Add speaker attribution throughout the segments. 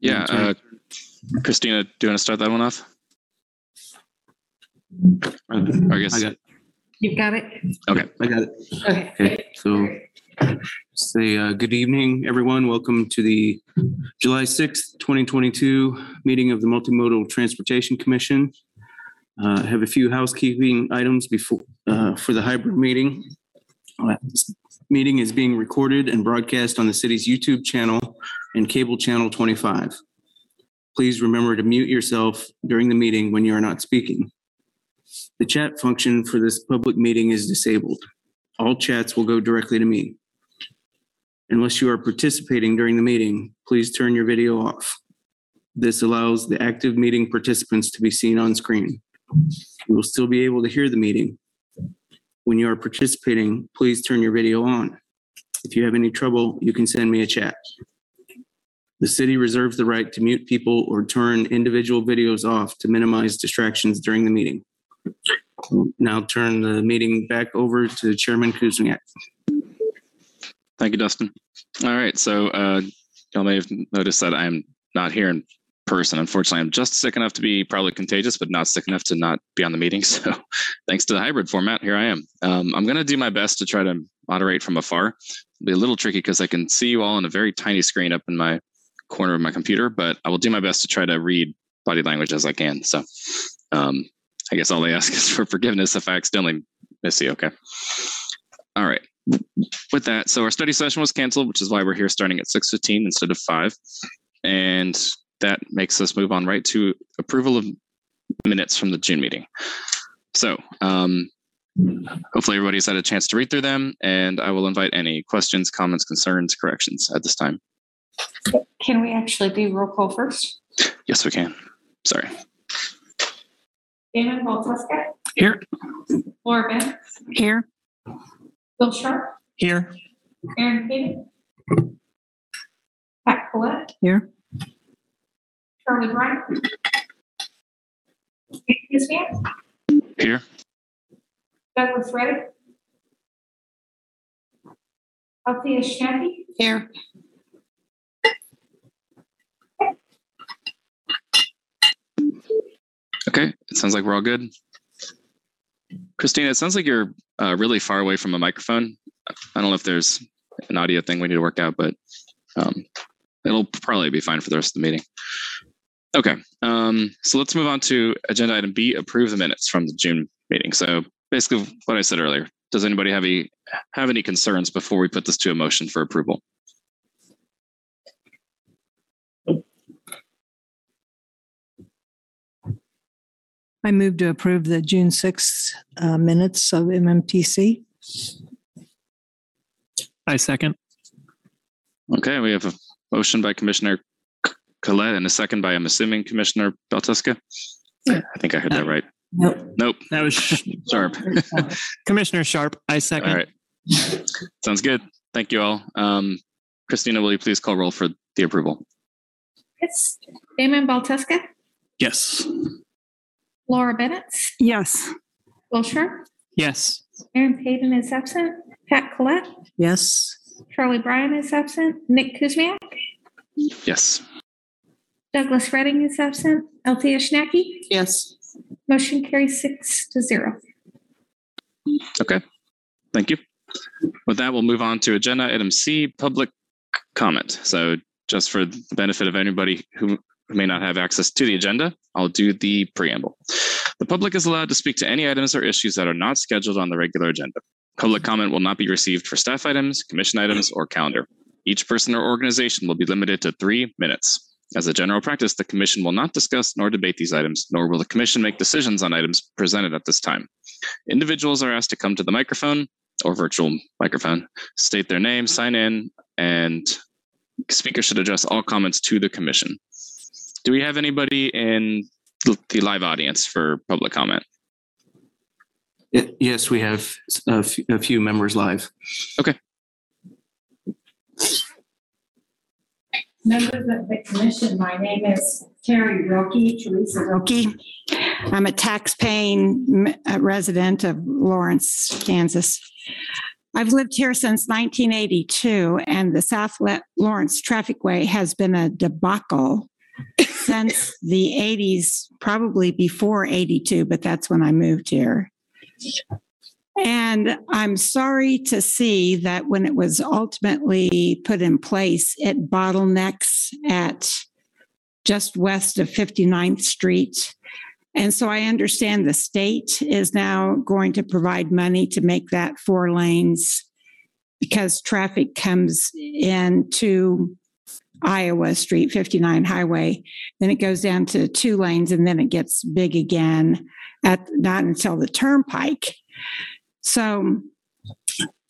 Speaker 1: Yeah, uh, Christina, do you want to start that one off? I guess,
Speaker 2: I got,
Speaker 3: You've got it?
Speaker 1: okay,
Speaker 2: I got it.
Speaker 3: Okay.
Speaker 2: Okay, so say, uh, good evening, everyone. Welcome to the July sixth, twenty twenty-two meeting of the Multimodal Transportation Commission. Uh, I have a few housekeeping items before, uh, for the hybrid meeting. Uh, this Meeting is being recorded and broadcast on the city's YouTube channel and cable channel twenty-five. Please remember to mute yourself during the meeting when you are not speaking. The chat function for this public meeting is disabled. All chats will go directly to me. Unless you are participating during the meeting, please turn your video off. This allows the active meeting participants to be seen on screen. You will still be able to hear the meeting. When you are participating, please turn your video on. If you have any trouble, you can send me a chat. The city reserves the right to mute people or turn individual videos off to minimize distractions during the meeting. Now turn the meeting back over to Chairman Kuzmiak.
Speaker 1: thank you, Dustin. All right, so uh, y'all may have noticed that I'm not here in person. Unfortunately, I'm just sick enough to be probably contagious, but not sick enough to not be on the meeting. So thanks to the hybrid format, here I am. Um, I'm going to do my best to try to moderate from afar. It'll be a little tricky because I can see you all on a very tiny screen up in my corner of my computer, but I will do my best to try to read body language as I can. So um, I guess all I ask is for forgiveness if I accidentally miss you. Okay. All right. With that, so our study session was canceled, which is why we're here starting at 6:15 instead of 5. And that makes us move on right to approval of minutes from the June meeting. So, um, hopefully everybody's had a chance to read through them, and I will invite any questions, comments, concerns, corrections at this time.
Speaker 3: Can we actually do roll call first?
Speaker 1: Yes, we can. Sorry.
Speaker 3: Damon Baltuska,
Speaker 2: Here.
Speaker 3: Laura Benz,
Speaker 4: Here.
Speaker 3: Bill Sharp,
Speaker 2: Here.
Speaker 3: Aaron Payne, Pat Collette,
Speaker 4: Here.
Speaker 3: Charlie Bryant,
Speaker 1: Here.
Speaker 3: Douglas Reddick, Althea Shandy,
Speaker 4: Here.
Speaker 1: Okay. It sounds like we're all good. Christina, it sounds like you're uh, really far away from a microphone. I don't know if there's an audio thing we need to work out, but um, it'll probably be fine for the rest of the meeting. Okay. Um, so let's move on to agenda item B, approve the minutes from the June meeting. So basically what I said earlier. Does anybody have any have any concerns before we put this to a motion for approval?
Speaker 4: I move to approve the June 6th uh, minutes of MMTC.
Speaker 5: I second.
Speaker 1: Okay, we have a motion by Commissioner Collette and a second by, I'm assuming, Commissioner Baltuska. I think I heard that right.
Speaker 4: Nope.
Speaker 1: Nope.
Speaker 5: That was
Speaker 1: Sharp.
Speaker 5: Commissioner Sharp. I second.
Speaker 1: right. Sounds good. Thank you all. Um, Christina, will you please call roll for the approval?
Speaker 3: yes, Damon Baltuska,
Speaker 2: Yes.
Speaker 3: Laura Bennett,
Speaker 4: Yes.
Speaker 3: Bill Sharp,
Speaker 5: Yes.
Speaker 3: Aaron Payton is absent, Pat Collette,
Speaker 4: Yes.
Speaker 3: Charlie Bryan is absent, Nick Kuzmiak,
Speaker 1: Yes.
Speaker 3: Douglas Redding is absent, Althea Schnacky,
Speaker 4: Yes.
Speaker 3: motion carries six to zero.
Speaker 1: Okay. Thank you. With that, we'll move on to agenda item C, public comment. So just for the benefit of anybody who who may not have access to the agenda, I'll do the preamble. The public is allowed to speak to any items or issues that are not scheduled on the regular agenda. Public comment will not be received for staff items, commission items, or calendar. Each person or organization will be limited to three minutes. As a general practice, the commission will not discuss nor debate these items, nor will the commission make decisions on items presented at this time. Individuals are asked to come to the microphone or virtual microphone, state their name, sign in, and speaker should address all comments to the commission. Do we have anybody in the live audience for public comment?
Speaker 2: Y- Yes, we have a f- a few members live. Okay.
Speaker 6: Members of the commission, my name is Terry Wilkie, Teresa Wilkie. I'm a tax-paying resident of Lawrence, Kansas. I've lived here since 1982, and the South Le- Lawrence Trafficway has been a debacle since the 80s, probably before 82, but that's when I moved here. And I'm sorry to see that when it was ultimately put in place, it bottlenecks at just west of 59th Street. And so I understand the state is now going to provide money to make that four lanes because traffic comes in to Iowa Street, 59 Highway. Then it goes down to two lanes and then it gets big again at not until the turnpike. So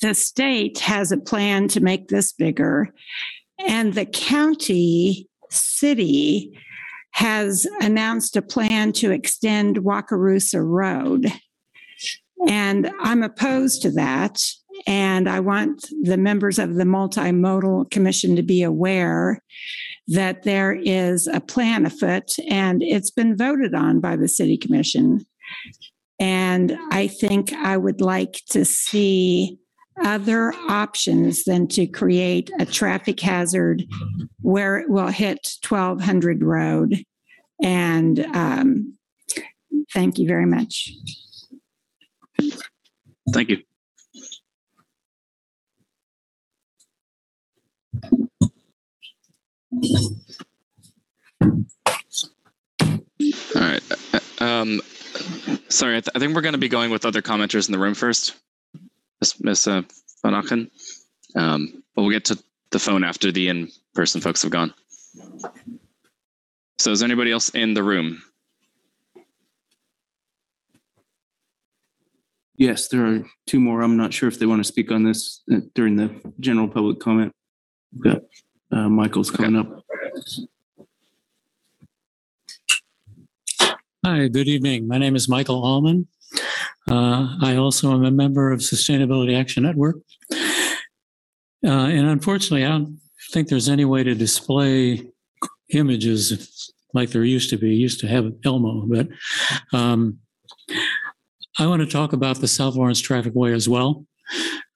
Speaker 6: the state has a plan to make this bigger, and the county city has announced a plan to extend Wakarusa Road. And I'm opposed to that. And I want the members of the Multimodal Commission to be aware that there is a plan afoot and it's been voted on by the City Commission. And I think I would like to see other options than to create a traffic hazard where it will hit 1200 Road. And um, thank you very much.
Speaker 1: Thank you. All right. Uh, Um, sorry, I, th- I think we're going to be going with other commenters in the room first. Miss Miss uh, von Achen. Um, but we'll get to the phone after the in-person folks have gone. So is there anybody else in the room?
Speaker 2: Yes, there are two more. I'm not sure if they want to speak on this uh, during the general public comment. Got uh, Michael's coming up.
Speaker 7: Hi, good evening. My name is Michael Almon. Uh, I also am a member of Sustainability Action Network. Uh, and unfortunately, I don't think there's any way to display images like there used to be. Used to have Elmo, but um, I want to talk about the South Lawrence Traffic Way as well.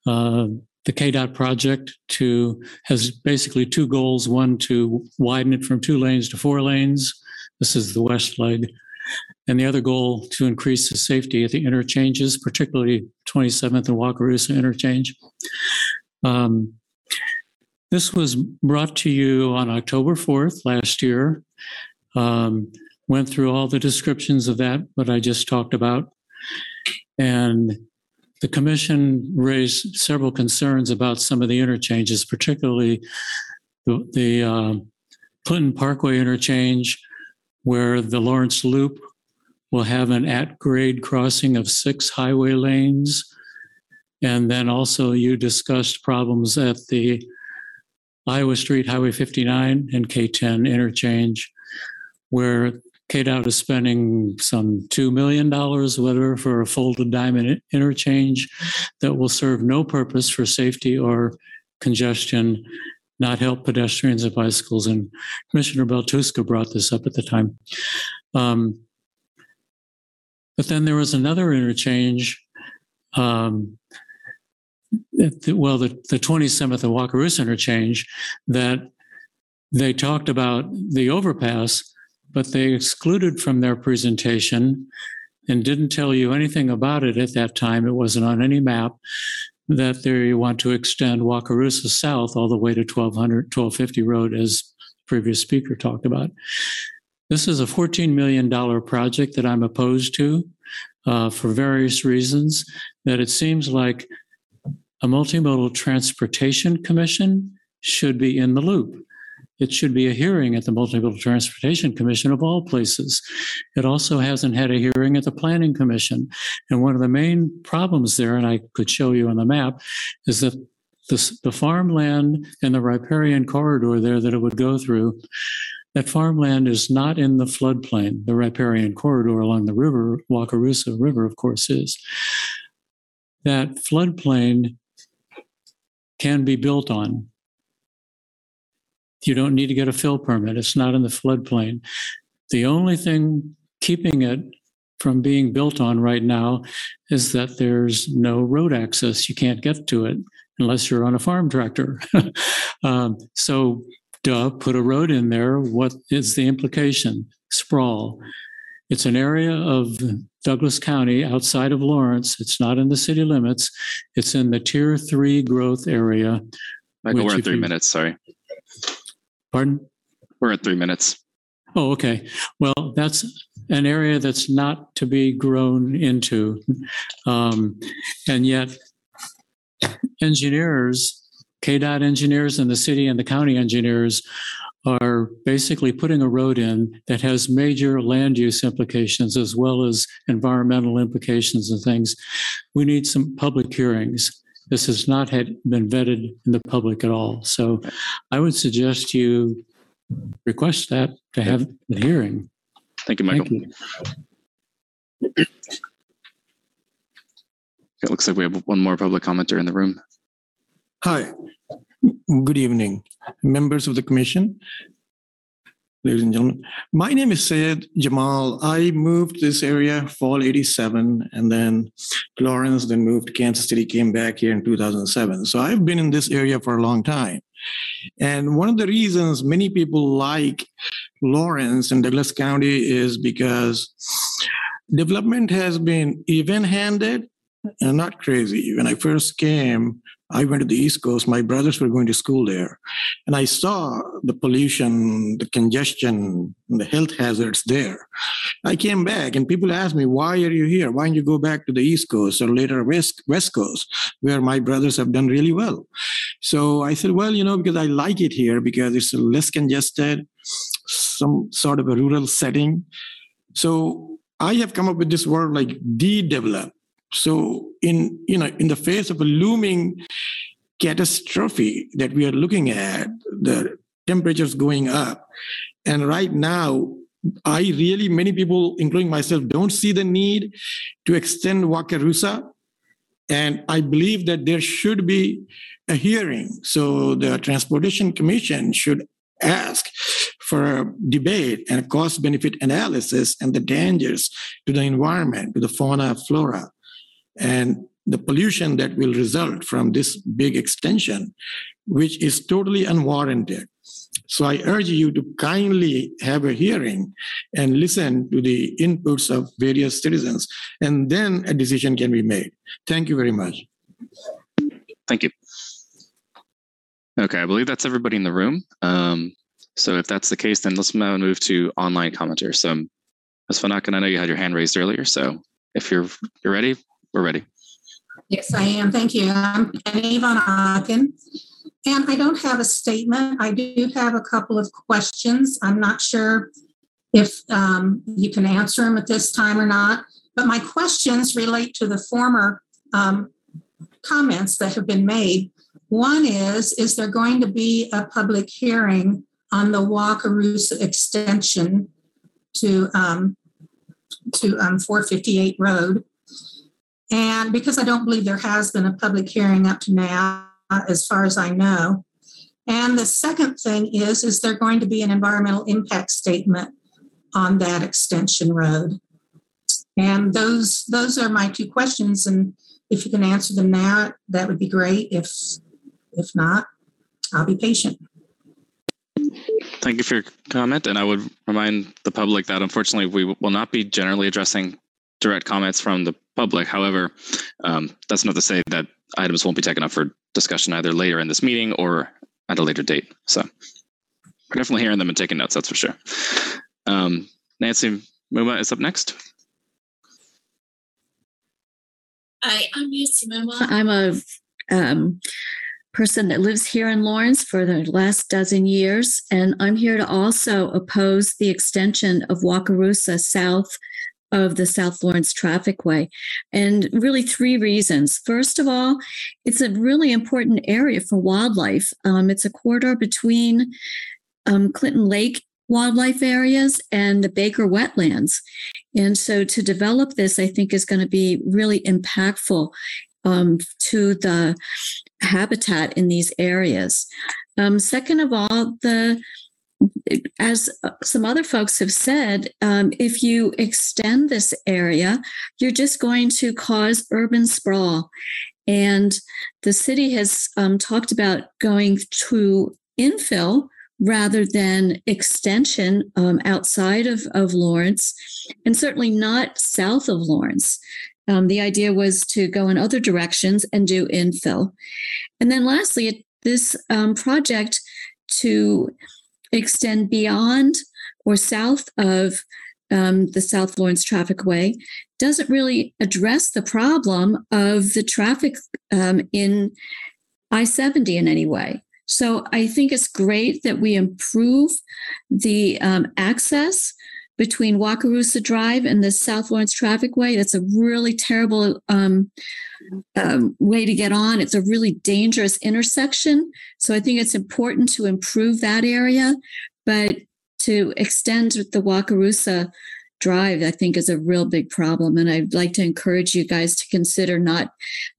Speaker 7: Uh, the KDOT project to has basically two goals: one to widen it from two lanes to four lanes. This is the west leg, and the other goal to increase the safety at the interchanges, particularly 27th and Wakarusa interchange. Um, this was brought to you on October 4th last year. Um, went through all the descriptions of that, what I just talked about. And the commission raised several concerns about some of the interchanges, particularly the, the uh, Clinton Parkway interchange, where the Lawrence Loop will have an at grade crossing of six highway lanes. And then also, you discussed problems at the Iowa Street Highway 59 and K10 interchange, where KDOT is spending some $2 million, whatever, for a folded diamond interchange that will serve no purpose for safety or congestion, not help pedestrians and bicycles. And Commissioner Baltuska brought this up at the time. Um, but then there was another interchange. Um, the, well, the, the 27th of Wakarusa interchange that they talked about the overpass, but they excluded from their presentation and didn't tell you anything about it at that time. It wasn't on any map that they want to extend Wakarusa south all the way to 1200, 1250 Road, as previous speaker talked about. This is a $14 million project that I'm opposed to uh, for various reasons. That it seems like a multimodal transportation commission should be in the loop. It should be a hearing at the Multimodal Transportation Commission of all places. It also hasn't had a hearing at the Planning Commission. And one of the main problems there, and I could show you on the map, is that the, the farmland and the riparian corridor there that it would go through that farmland is not in the floodplain. The riparian corridor along the river, Wakarusa River, of course, is. That floodplain can be built on. You don't need to get a fill permit. It's not in the floodplain. The only thing keeping it from being built on right now is that there's no road access. You can't get to it unless you're on a farm tractor. um, so duh, put a road in there. What is the implication? Sprawl. It's an area of Douglas County outside of Lawrence. It's not in the city limits. It's in the tier three growth area.
Speaker 1: Michael, we're
Speaker 7: if
Speaker 1: three
Speaker 7: you-
Speaker 1: minutes. Sorry.
Speaker 7: Pardon?
Speaker 1: We're at three minutes.
Speaker 7: Oh, okay. Well, that's an area that's not to be grown into. Um, and yet engineers, KDOT engineers and the city and the county engineers are basically putting a road in that has major land use implications as well as environmental implications and things. We need some public hearings. This has not had been vetted in the public at all. So I would suggest you request that to have the hearing.
Speaker 1: Thank you, Michael.
Speaker 7: Thank you.
Speaker 1: It looks like we have one more public commenter in the room.
Speaker 8: Hi, good evening, members of the commission. Ladies and gentlemen, my name is Sayed Jamal. I moved this area fall 87 and then Lawrence, then moved to Kansas City, came back here in 2007. So I've been in this area for a long time. And one of the reasons many people like Lawrence and Douglas County is because development has been even handed and not crazy. When I first came, I went to the East Coast. My brothers were going to school there. And I saw the pollution, the congestion, the health hazards there. I came back and people asked me, why are you here? Why don't you go back to the East Coast or later West, West Coast, where my brothers have done really well? So I said, well, you know, because I like it here because it's less congested, some sort of a rural setting. So I have come up with this word like de-develop. So in you know in the face of a looming catastrophe that we are looking at, the temperatures going up, and right now I really many people, including myself, don't see the need to extend Wakarusa, and I believe that there should be a hearing. So the Transportation Commission should ask for a debate and a cost benefit analysis and the dangers to the environment, to the fauna, flora and the pollution that will result from this big extension, which is totally unwarranted. So I urge you to kindly have a hearing and listen to the inputs of various citizens, and then a decision can be made. Thank you very much.
Speaker 1: Thank you. Okay, I believe that's everybody in the room. Um, so if that's the case, then let's now move to online commenters. So Ms. von Achen, I know you had your hand raised earlier. So if you're you're ready, we're ready.
Speaker 9: Yes, I am. Thank you. I'm Penny Aken. And I don't have a statement. I do have a couple of questions. I'm not sure if um, you can answer them at this time or not. But my questions relate to the former um, comments that have been made. One is Is there going to be a public hearing on the Wakarusa extension to, um, to um, 458 Road? And because I don't believe there has been a public hearing up to now, as far as I know. And the second thing is, is there going to be an environmental impact statement on that extension road? And those those are my two questions. And if you can answer them now, that would be great. If if not, I'll be patient.
Speaker 1: Thank you for your comment. And I would remind the public that unfortunately we will not be generally addressing direct comments from the public. However, um, that's not to say that items won't be taken up for discussion either later in this meeting or at a later date. So we're definitely hearing them and taking notes, that's for sure. Um, Nancy Muma is up next.
Speaker 10: Hi, I'm Nancy Muma. I'm a um, person that lives here in Lawrence for the last dozen years, and I'm here to also oppose the extension of Wakarusa south of the South Lawrence Trafficway. And really, three reasons. First of all, it's a really important area for wildlife. Um, it's a corridor between um, Clinton Lake wildlife areas and the Baker wetlands. And so to develop this, I think is going to be really impactful um, to the habitat in these areas. Um, second of all, the as some other folks have said, um, if you extend this area, you're just going to cause urban sprawl. And the city has um, talked about going to infill rather than extension um, outside of, of Lawrence, and certainly not south of Lawrence. Um, the idea was to go in other directions and do infill. And then lastly, this um, project to extend beyond or south of um, the South Lawrence Traffic Way doesn't really address the problem of the traffic um, in I 70 in any way. So I think it's great that we improve the um, access between Wakarusa Drive and the South Lawrence Traffic Way. That's a really terrible um, um, way to get on. It's a really dangerous intersection. So I think it's important to improve that area. But to extend the Wakarusa drive, I think is a real big problem. And I'd like to encourage you guys to consider not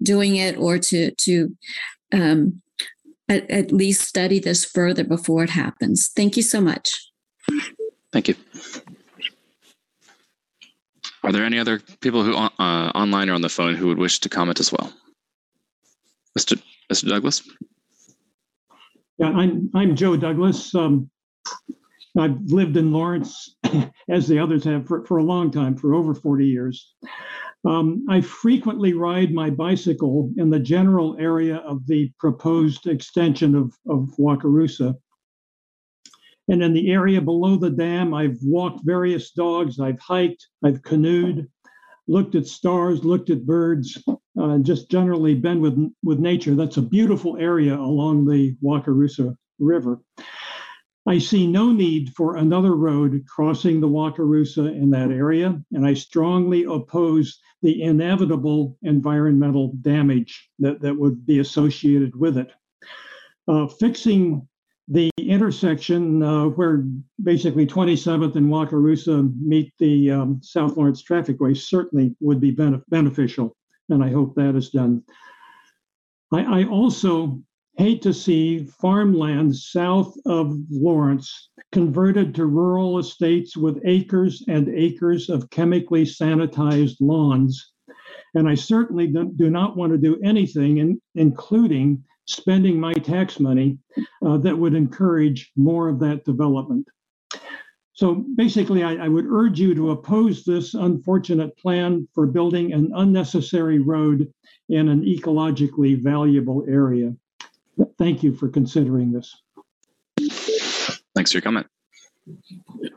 Speaker 10: doing it or to, to um, at, at least study this further before it happens. Thank you so much.
Speaker 1: Thank you. Are there any other people who uh, online or on the phone who would wish to comment as well? Mr. Mr. Douglas?
Speaker 11: Yeah, I'm I'm Joe Douglas. Um, I've lived in Lawrence, as the others have, for, for a long time, for over 40 years. Um, I frequently ride my bicycle in the general area of the proposed extension of, of Wakarusa. And in the area below the dam, I've walked various dogs, I've hiked, I've canoed, looked at stars, looked at birds, uh, just generally been with, with nature. That's a beautiful area along the Wakarusa River. I see no need for another road crossing the Wakarusa in that area, and I strongly oppose the inevitable environmental damage that, that would be associated with it. Uh, fixing the intersection uh, where basically 27th and Wakarusa meet the um, South Lawrence traffic way certainly would be benef- beneficial, and I hope that is done. I, I also hate to see farmland south of Lawrence converted to rural estates with acres and acres of chemically sanitized lawns. And I certainly do not want to do anything, in, including spending my tax money, uh, that would encourage more of that development. So basically, I, I, would urge you to oppose this unfortunate plan for building an unnecessary road in an ecologically valuable area. Thank you for considering this.
Speaker 1: Thanks for your comment.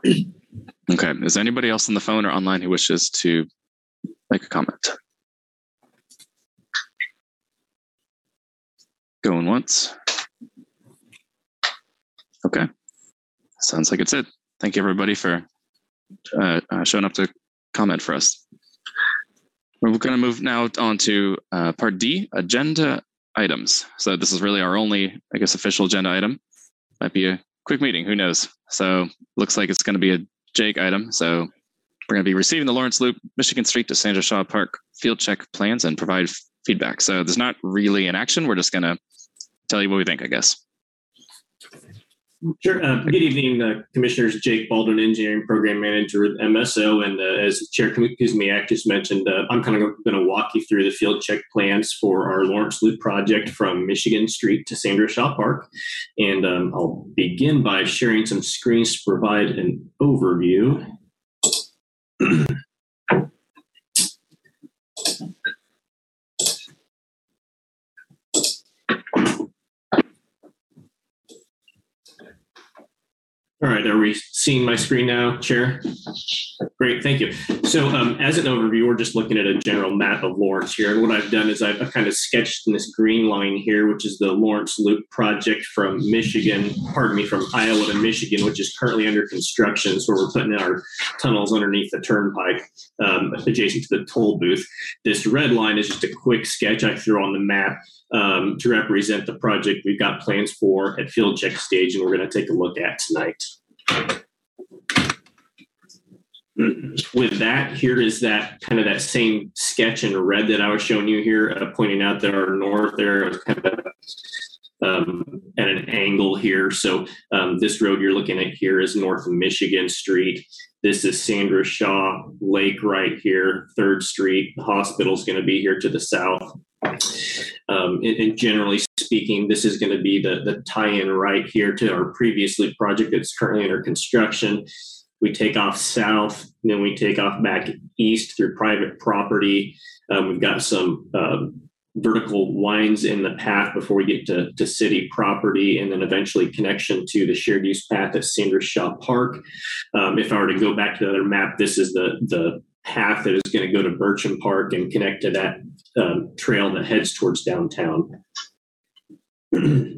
Speaker 1: Okay, is anybody else on the phone or online who wishes to make a comment? Going once. Okay, sounds like it's it. Thank you everybody for uh, uh, showing up to comment for us. We're going to move now on to uh, part D, agenda items. So this is really our only, I guess, official agenda item. Might be a quick meeting, who knows? So looks like it's going to be a Jake item. So we're going to be receiving the Lawrence Loop, Michigan Street to Sandra Shaw Park field check plans and provide feedback. So there's not really an action. We're just going to tell you what we think, I guess.
Speaker 12: Sure. Uh, good evening, uh, Commissioners. Jake Baldwin, Engineering Program Manager with MSO. And uh, as Chair Kuzmiak just mentioned, uh, I'm kind of going to walk you through the field check plans for our Lawrence Loop project from Michigan Street to Sandra Shaw Park. And um, I'll begin by sharing some screens to provide an overview. All right, are we seeing my screen now, Chair? Great, thank you. So um, as an overview, we're just looking at a general map of Lawrence here. And what I've done is I've, kind of sketched in this green line here, which is the Lawrence Loop project from Michigan, pardon me, from Iowa to Michigan, which is currently under construction. So we're putting our tunnels underneath the turnpike um, adjacent to the toll booth. This red line is just a quick sketch I threw on the map um, to represent the project we've got plans for at field check stage, and we're going to take a look at tonight. With that, here is that kind of that same sketch in red that I was showing you here, uh, pointing out that our north there is kind of um, at an angle here. So um, this road you're looking at here is North Michigan Street. This is Sandra Shaw Lake right here, Third Street. The hospital is going to be here to the south. Um, and, and generally speaking, this is going to be the, the tie-in right here to our previously project that's currently under construction. We take off south, then we take off back east through private property. Um, we've got some um, vertical lines in the path before we get to, to city property and then eventually connection to the shared use path at Sandra Shaw Park. Um, if I were to go back to the other map, this is the, the path that is going to go to Burcham Park and connect to that um, trail that heads towards downtown.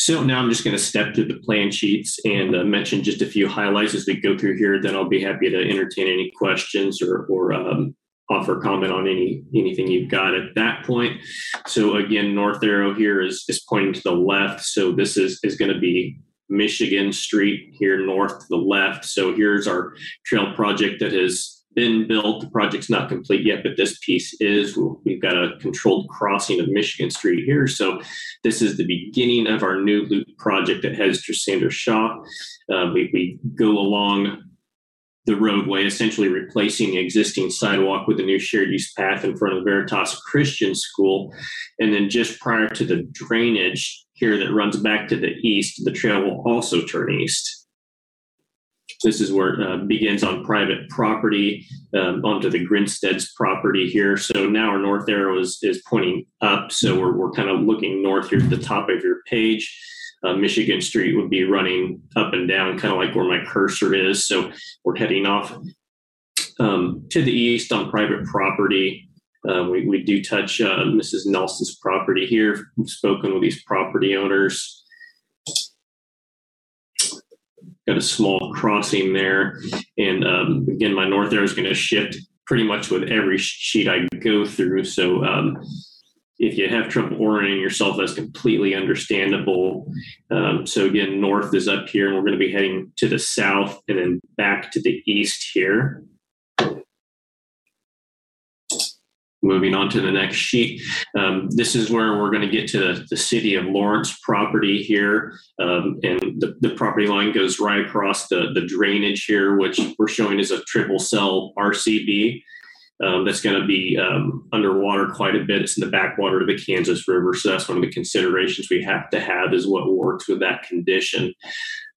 Speaker 12: So now I'm just going to step through the plan sheets and uh, mention just a few highlights as we go through here. Then I'll be happy to entertain any questions or, or um, offer comment on any anything you've got at that point. So again, north arrow here is, is pointing to the left. So this is, is going to be Michigan Street here north to the left. So here's our trail project that has been built. The project's not complete yet, but this piece is. We've got a controlled crossing of Michigan Street here. So this is the beginning of our new loop project that heads to Sandra Shaw. Uh, we, we go along the roadway, essentially replacing the existing sidewalk with a new shared use path in front of Veritas Christian School. And then just prior to the drainage here that runs back to the east, the trail will also turn east. This is where it uh, begins on private property um, onto the Grinstead's property here. So now our north arrow is, is pointing up. So we're, we're kind of looking north here at the top of your page. Uh, Michigan Street would be running up and down, kind of like where my cursor is. So we're heading off um, to the east on private property. Um, we, we do touch uh, Mrs. Nelson's property here. We've spoken with these property owners got a small crossing there. And um, again, my north arrow is going to shift pretty much with every sheet I go through. So um, if you have trouble orienting yourself, that's completely understandable. Um, so again, north is up here, and we're going to be heading to the south and then back to the east here. Moving on to the next sheet. Um, this is where we're going to get to the, the city of Lawrence property here. Um, and the, the, property line goes right across the, the drainage here, which we're showing as a triple cell RCB. Um, that's going to be um, underwater quite a bit. It's in the backwater of the Kansas River. So that's one of the considerations we have to have is what works with that condition.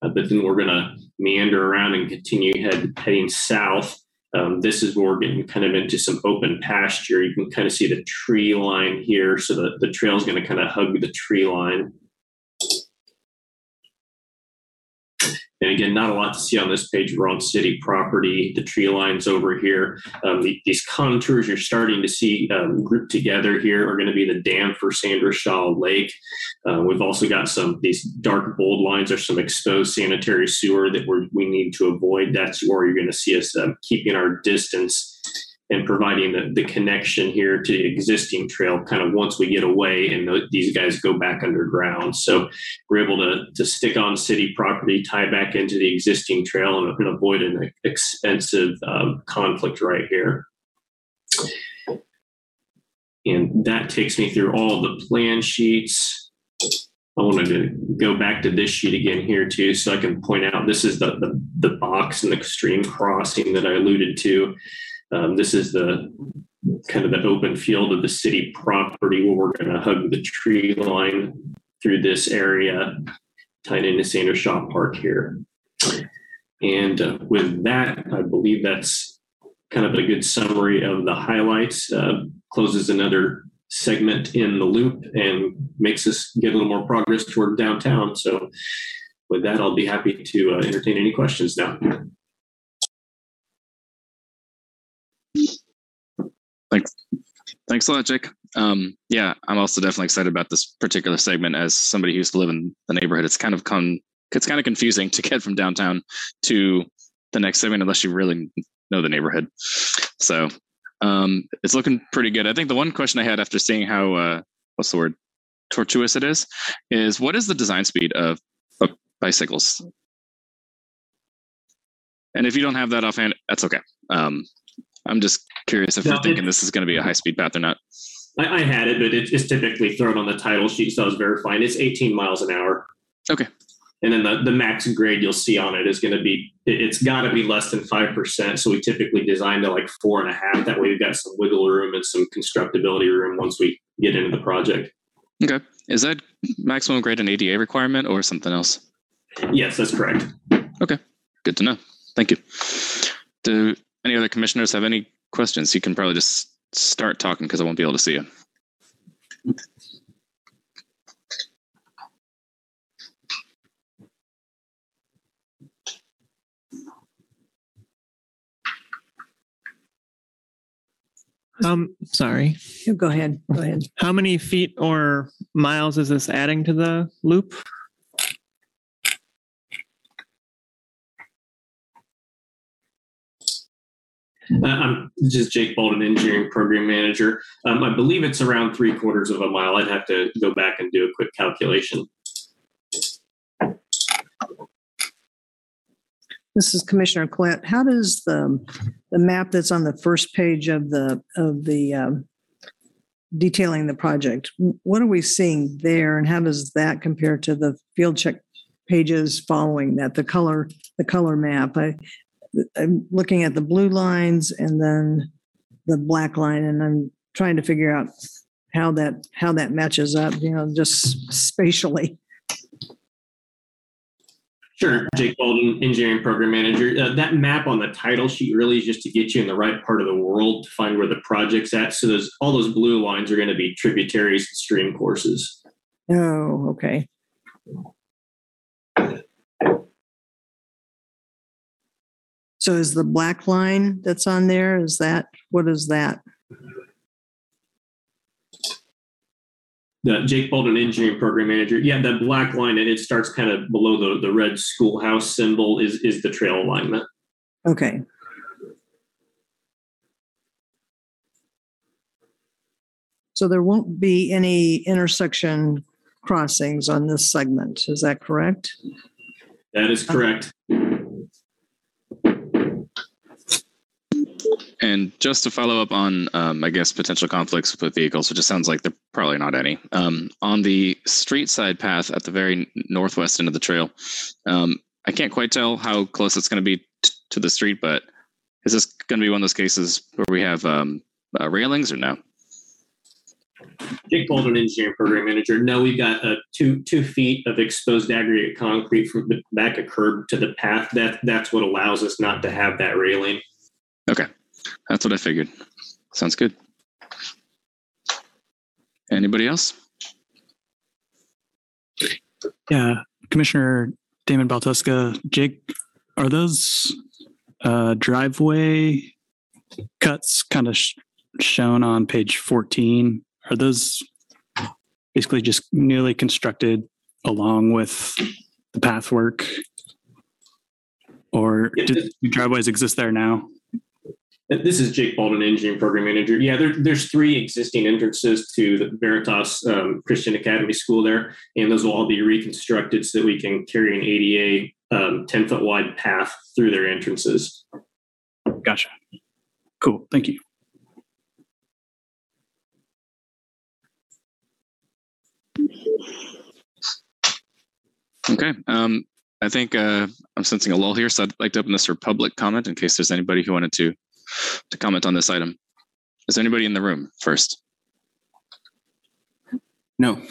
Speaker 12: Uh, but then we're going to meander around and continue head, heading south um, this is where we're getting kind of into some open pasture. You can kind of see the tree line here. So the, the trail is going to kind of hug the tree line. Again, not a lot to see on this page. We're on city property. The tree lines over here. Um, the, these contours you're starting to see um, grouped together here are going to be the dam for Sandra Shaw Lake. Uh, we've also got some these dark bold lines are some exposed sanitary sewer that we we need to avoid. That's where you're going to see us um, keeping our distance and providing the, the connection here to the existing trail kind of once we get away and the, these guys go back underground. So we're able to, to stick on city property, tie back into the existing trail and, and avoid an expensive um, conflict right here. And that takes me through all the plan sheets. I wanted to go back to this sheet again here too, so I can point out this is the, the, the box and the stream crossing that I alluded to. Um, this is the kind of the open field of the city property where we're going to hug the tree line through this area, tied into Sandra Shaw Park here. And uh, with that, I believe that's kind of a good summary of the highlights. Uh, closes another segment in the loop and makes us get a little more progress toward downtown. So, with that, I'll be happy to uh, entertain any questions now.
Speaker 1: Thanks a lot, Jake. Um, yeah, I'm also definitely excited about this particular segment as somebody who used to live in the neighborhood. It's kind of con- it's kind of confusing to get from downtown to the next segment unless you really know the neighborhood. So um, it's looking pretty good. I think the one question I had after seeing how uh, what's the word tortuous it is is what is the design speed of, of bicycles? And if you don't have that offhand, that's okay. Um, I'm just curious if no, you're thinking this is going to be a high speed path or not.
Speaker 12: I, I had it, but it, it's typically thrown on the title sheet, so I was verifying. It's 18 miles an hour.
Speaker 1: Okay.
Speaker 12: And then the, the max grade you'll see on it is going to be, it, it's got to be less than 5%. So we typically design to like four and a half. That way we've got some wiggle room and some constructability room once we get into the project.
Speaker 1: Okay. Is that maximum grade an ADA requirement or something else?
Speaker 12: Yes, that's correct.
Speaker 1: Okay. Good to know. Thank you. Do any other commissioners have any questions? You can probably just start talking because I won't be able to see you.
Speaker 5: Um, sorry.
Speaker 4: Go ahead. Go ahead.
Speaker 5: How many feet or miles is this adding to the loop?
Speaker 12: Uh, I'm just Jake Bolden, engineering program manager. Um, I believe it's around three quarters of a mile. I'd have to go back and do a quick calculation.
Speaker 4: This is Commissioner Clint. How does the, the map that's on the first page of the, of the um, detailing the project, what are we seeing there and how does that compare to the field check pages following that, the color, the color map? I, I'm looking at the blue lines and then the black line and I'm trying to figure out how that, how that matches up, you know, just spatially.
Speaker 12: Sure, Jake Bolden, engineering program manager. Uh, that map on the title sheet really is just to get you in the right part of the world to find where the project's at. So those all those blue lines are going to be tributaries and stream courses.
Speaker 4: Oh, okay. So is the black line that's on there, is that, what is that?
Speaker 12: The Jake Bolden engineering program manager. Yeah, that black line and it starts kind of below the, the red schoolhouse symbol is is the trail alignment.
Speaker 4: Okay. So there won't be any intersection crossings on this segment, is that correct?
Speaker 12: That is correct.
Speaker 1: And just to follow up on, um, I guess, potential conflicts with vehicles, which it sounds like there probably not any. Um, on the street side path at the very northwest end of the trail, um, I can't quite tell how close it's going to be t- to the street, but is this going to be one of those cases where we have um, uh, railings or no?
Speaker 12: Jake Bolden, engineering program manager. No, we've got uh, two two feet of exposed aggregate concrete from the back of curb to the path. That that's what allows us not to have that railing.
Speaker 1: Okay, that's what I figured. Sounds good. Anybody else?
Speaker 5: Yeah, Commissioner Damon Baltuska, Jake, are those uh, driveway cuts kind of sh- shown on page 14? Are those basically just newly constructed along with the path work? Or do driveways exist there now?
Speaker 12: This is Jake Baldwin, engineering program manager. Yeah, there, there's three existing entrances to the Veritas um, Christian Academy School there, and those will all be reconstructed so that we can carry an ADA um, 10 foot wide path through their entrances.
Speaker 5: Gotcha. Cool. Thank you.
Speaker 1: Okay. Um, I think uh, I'm sensing a lull here, so I'd like to open this for public comment in case there's anybody who wanted to to comment on this item. Is there anybody in the room first?
Speaker 2: No.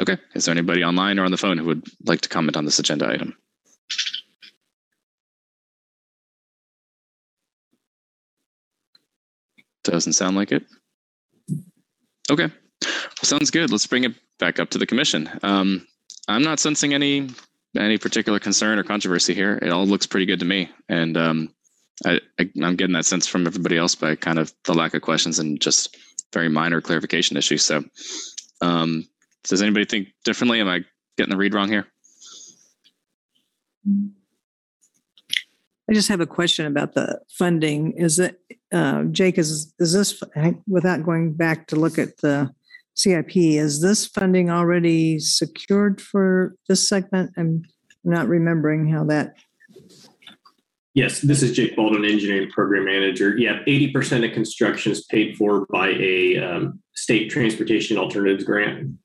Speaker 1: Okay. Is there anybody online or on the phone who would like to comment on this agenda item? Doesn't sound like it. Okay. Well, sounds good. Let's bring it back up to the commission. Um, I'm not sensing any any particular concern or controversy here. It all looks pretty good to me, and um, I, I, I'm getting that sense from everybody else by kind of the lack of questions and just very minor clarification issues. So, um, does anybody think differently? Am I getting the read wrong here?
Speaker 4: I just have a question about the funding. Is it, uh, Jake, is, is this, without going back to look at the CIP, is this funding already secured for this segment? I'm not remembering how that,
Speaker 12: Yes, this is Jake Bolden, engineering program manager. Yeah, 80% of construction is paid for by a um, state transportation alternatives grant.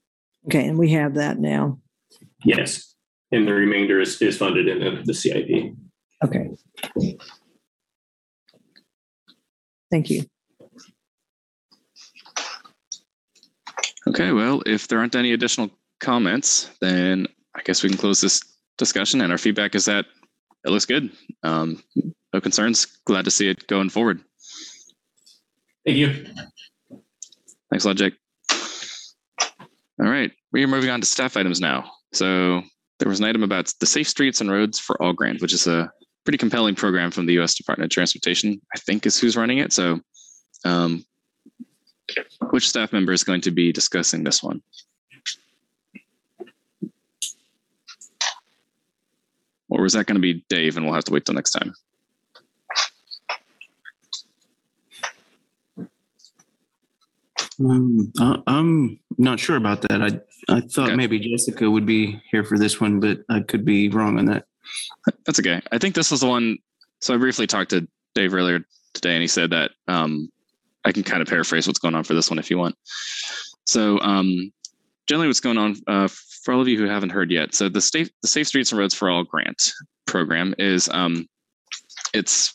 Speaker 4: okay, and we have that now.
Speaker 12: Yes. and the remainder is, is funded in the, the CIP.
Speaker 4: Okay. Thank you.
Speaker 1: Okay, well, if there aren't any additional comments, then I guess we can close this discussion. And our feedback is that it looks good. Um, no concerns. Glad to see it going forward.
Speaker 12: Thank you.
Speaker 1: Thanks a lot, Jake. All right, we are moving on to staff items now. So there was an item about the Safe Streets and Roads for All grant, which is a pretty compelling program from the U.S. Department of Transportation. I think is who's running it. So, um, which staff member is going to be discussing this one? Or was that going to be Dave, and we'll have to wait till next time?
Speaker 2: Um, I, I'm not sure about that. I I thought
Speaker 1: Okay.
Speaker 2: maybe Jessica would be here for this one, but I could be wrong on that.
Speaker 1: That's okay. I think this was the one. So I briefly talked to Dave earlier today, and he said that um, I can kind of paraphrase what's going on for this one if you want. So um, generally, what's going on uh, for all of you who haven't heard yet. So the state, the Safe Streets and Roads for All grant program is um, it's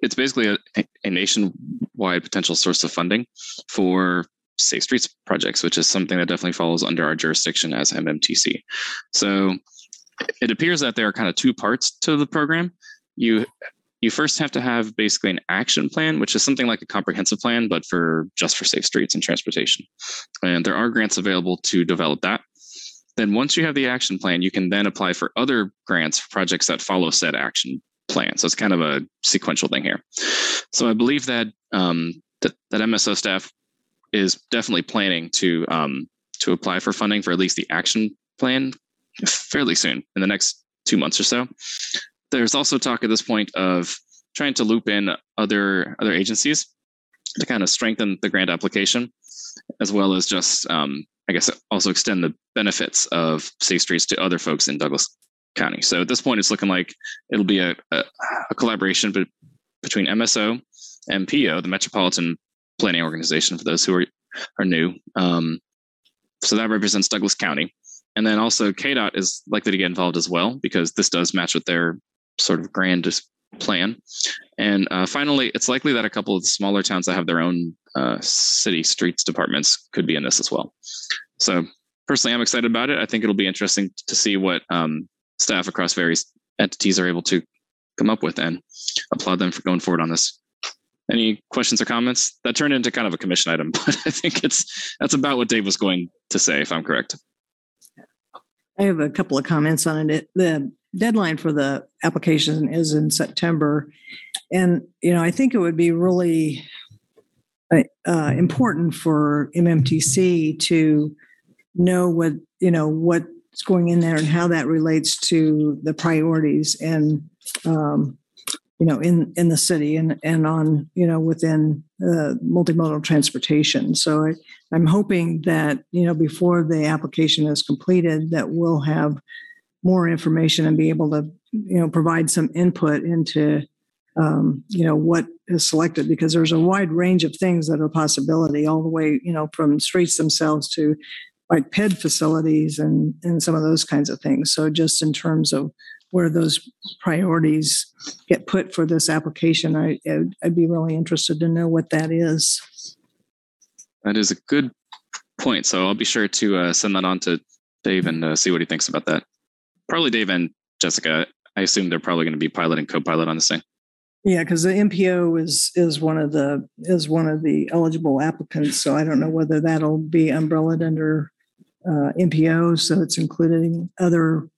Speaker 1: it's basically a, a nationwide potential source of funding for safe streets projects, which is something that definitely falls under our jurisdiction as MMTC. So it appears that there are kind of two parts to the program. You you first have to have basically an action plan, which is something like a comprehensive plan, but for just for safe streets and transportation. And there are grants available to develop that. Then once you have the action plan, you can then apply for other grants for projects that follow said action plan. So it's kind of a sequential thing here. So I believe that um, that, that MSO staff is definitely planning to um, to apply for funding for at least the action plan fairly soon in the next two months or so. There's also talk at this point of trying to loop in other other agencies to kind of strengthen the grant application, as well as just um, I guess also extend the benefits of safe streets to other folks in Douglas County. So at this point, it's looking like it'll be a, a, a collaboration be, between MSO and MPO, the Metropolitan Planning Organization, for those who are are new. Um, so that represents Douglas County. And then also KDOT is likely to get involved as well because this does match with their sort of grand plan. And uh, finally, it's likely that a couple of the smaller towns that have their own uh, city streets departments could be in this as well. So personally, I'm excited about it. I think it'll be interesting to see what um, staff across various entities are able to come up with and applaud them for going forward on this. Any questions or comments? That turned into kind of a commission item, but I think it's that's about what Dave was going to say, if I'm correct.
Speaker 4: I have a couple of comments on it. The deadline for the application is in September. And, you know, I think it would be really uh, important for MMTC to know what, you know, what's going in there and how that relates to the priorities and, um, you know, in, in the city and, and on, you know, within uh, multimodal transportation. So I, I'm hoping that, you know, before the application is completed, that we'll have more information and be able to, you know, provide some input into, um, you know, what is selected because there's a wide range of things that are possibility all the way, you know, from streets themselves to like PED facilities and, and some of those kinds of things. So just in terms of where those priorities get put for this application, I, I'd be really interested to know what that is.
Speaker 1: That is a good point. So I'll be sure to uh, send that on to Dave and uh, see what he thinks about that. Probably Dave and Jessica. I assume they're probably going to be pilot and co-pilot on this thing.
Speaker 4: Yeah, because the MPO is is one of the is one of the eligible applicants. So I don't know whether that'll be umbrellaed under uh, MPO, so it's including other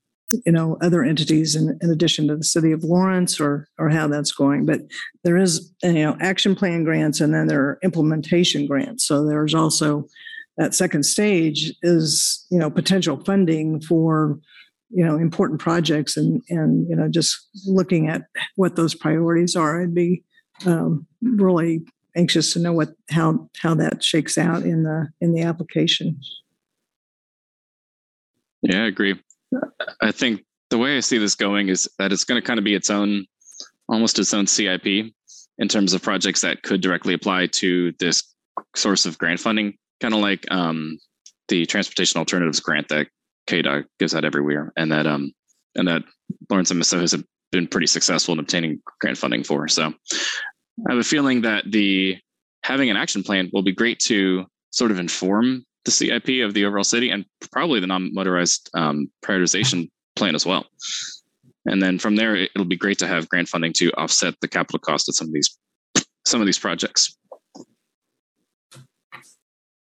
Speaker 4: you know other entities in, in addition to the city of Lawrence, or or how that's going. But there is you know action plan grants, and then there are implementation grants. So there's also that second stage is you know potential funding for you know important projects and and you know just looking at what those priorities are i'd be um, really anxious to know what how how that shakes out in the in the application.
Speaker 1: Yeah i agree. I think the way i see this going is that it's going to kind of be its own almost its own cip in terms of projects that could directly apply to this source of grant funding kind of like um, the transportation alternatives grant that KDOT gives out every year, and that um and that Lawrence and Mississauga has been pretty successful in obtaining grant funding for. So I have a feeling that the having an action plan will be great to sort of inform the CIP of the overall city and probably the non-motorized um, prioritization plan as well. And then from there, it'll be great to have grant funding to offset the capital cost of some of these some of these projects.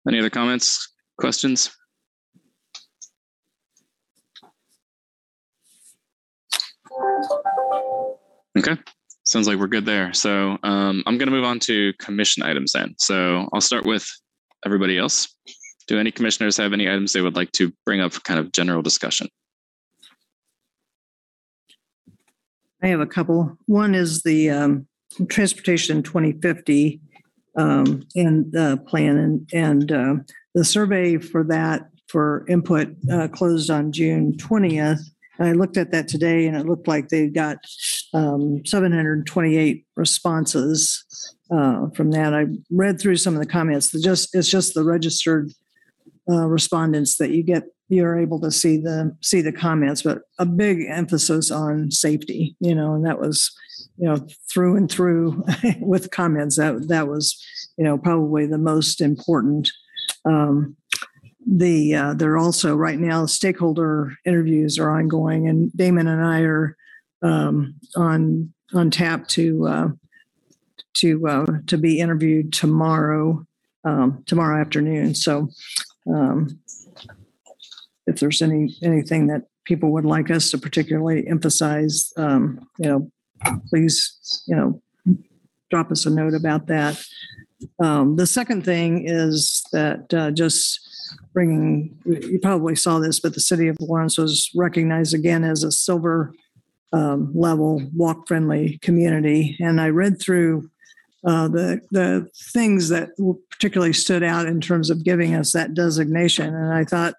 Speaker 1: Any other comments, questions? Okay, sounds like we're good there. So um, I'm going to move on to commission items then. So I'll start with everybody else. Do any commissioners have any items they would like to bring up for kind of general discussion?
Speaker 4: I have a couple. One is the um, Transportation 2050 um, and the plan and, and uh, the survey for that for input uh, closed on June 20th. I looked at that today and it looked like they got um, 728 responses uh, from that. I read through some of the comments. The just it's just the registered uh, respondents that you get you're able to see the see the comments, but a big emphasis on safety. You know, and that was you know through and through with comments that that was you know probably the most important. Um, the uh, they're also right now stakeholder interviews are ongoing, and Damon and I are um, on on tap to uh, to uh, to be interviewed tomorrow um, tomorrow afternoon. So um, if there's any anything that people would like us to particularly emphasize, um, you know, please you know drop us a note about that. Um, the second thing is that uh, just bringing, you probably saw this, but the city of Lawrence was recognized again as a silver um, level walk friendly community. And I read through uh, the the things that particularly stood out in terms of giving us that designation, and I thought,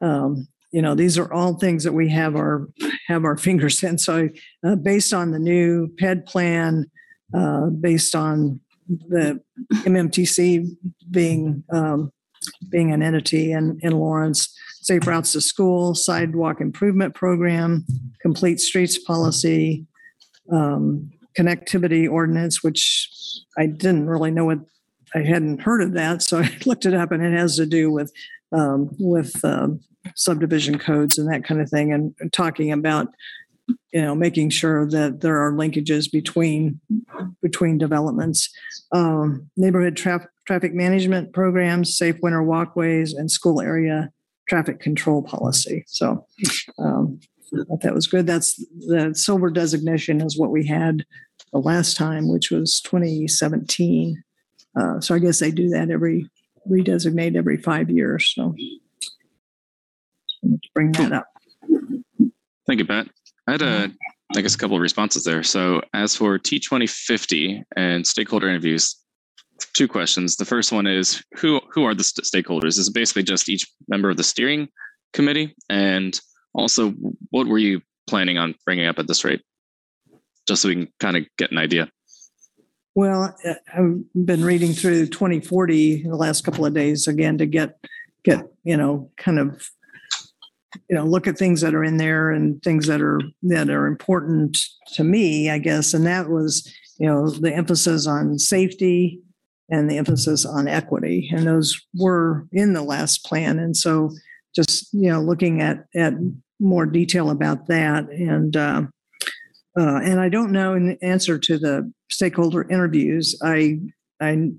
Speaker 4: um, you know, these are all things that we have our have our fingers in. So, uh, based on the new PED plan, uh, based on the MMTC being um, being an entity in, in Lawrence, safe routes to school, sidewalk improvement program, complete streets policy, um, connectivity ordinance, which I didn't really know what I hadn't heard of that, so I looked it up, and it has to do with um, with um, subdivision codes and that kind of thing, and, and talking about you know making sure that there are linkages between between developments um, neighborhood traffic traffic management programs, safe winter walkways, and school area traffic control policy. So um, that was good. That's the silver designation is what we had the last time, which was 2017. Uh, so I guess they do that every redesignate every five years. So bring that up.
Speaker 1: Thank you, Pat. I had a, I guess, a couple of responses there. So as for T2050 and stakeholder interviews, two questions. The first one is who who are the st- stakeholders? Is it basically just each member of the steering committee? And also, what were you planning on bringing up at this rate? Just so we can kind of get an idea.
Speaker 4: Well, uh, I've been reading through 2040 the last couple of days again to get get you know kind of you know look at things that are in there and things that are that are important to me, I guess. And that was you know the emphasis on safety and the emphasis on equity. And those were in the last plan. And so just, you know, looking at, at more detail about that. And, uh, uh, and I don't know in answer to the stakeholder interviews, I, I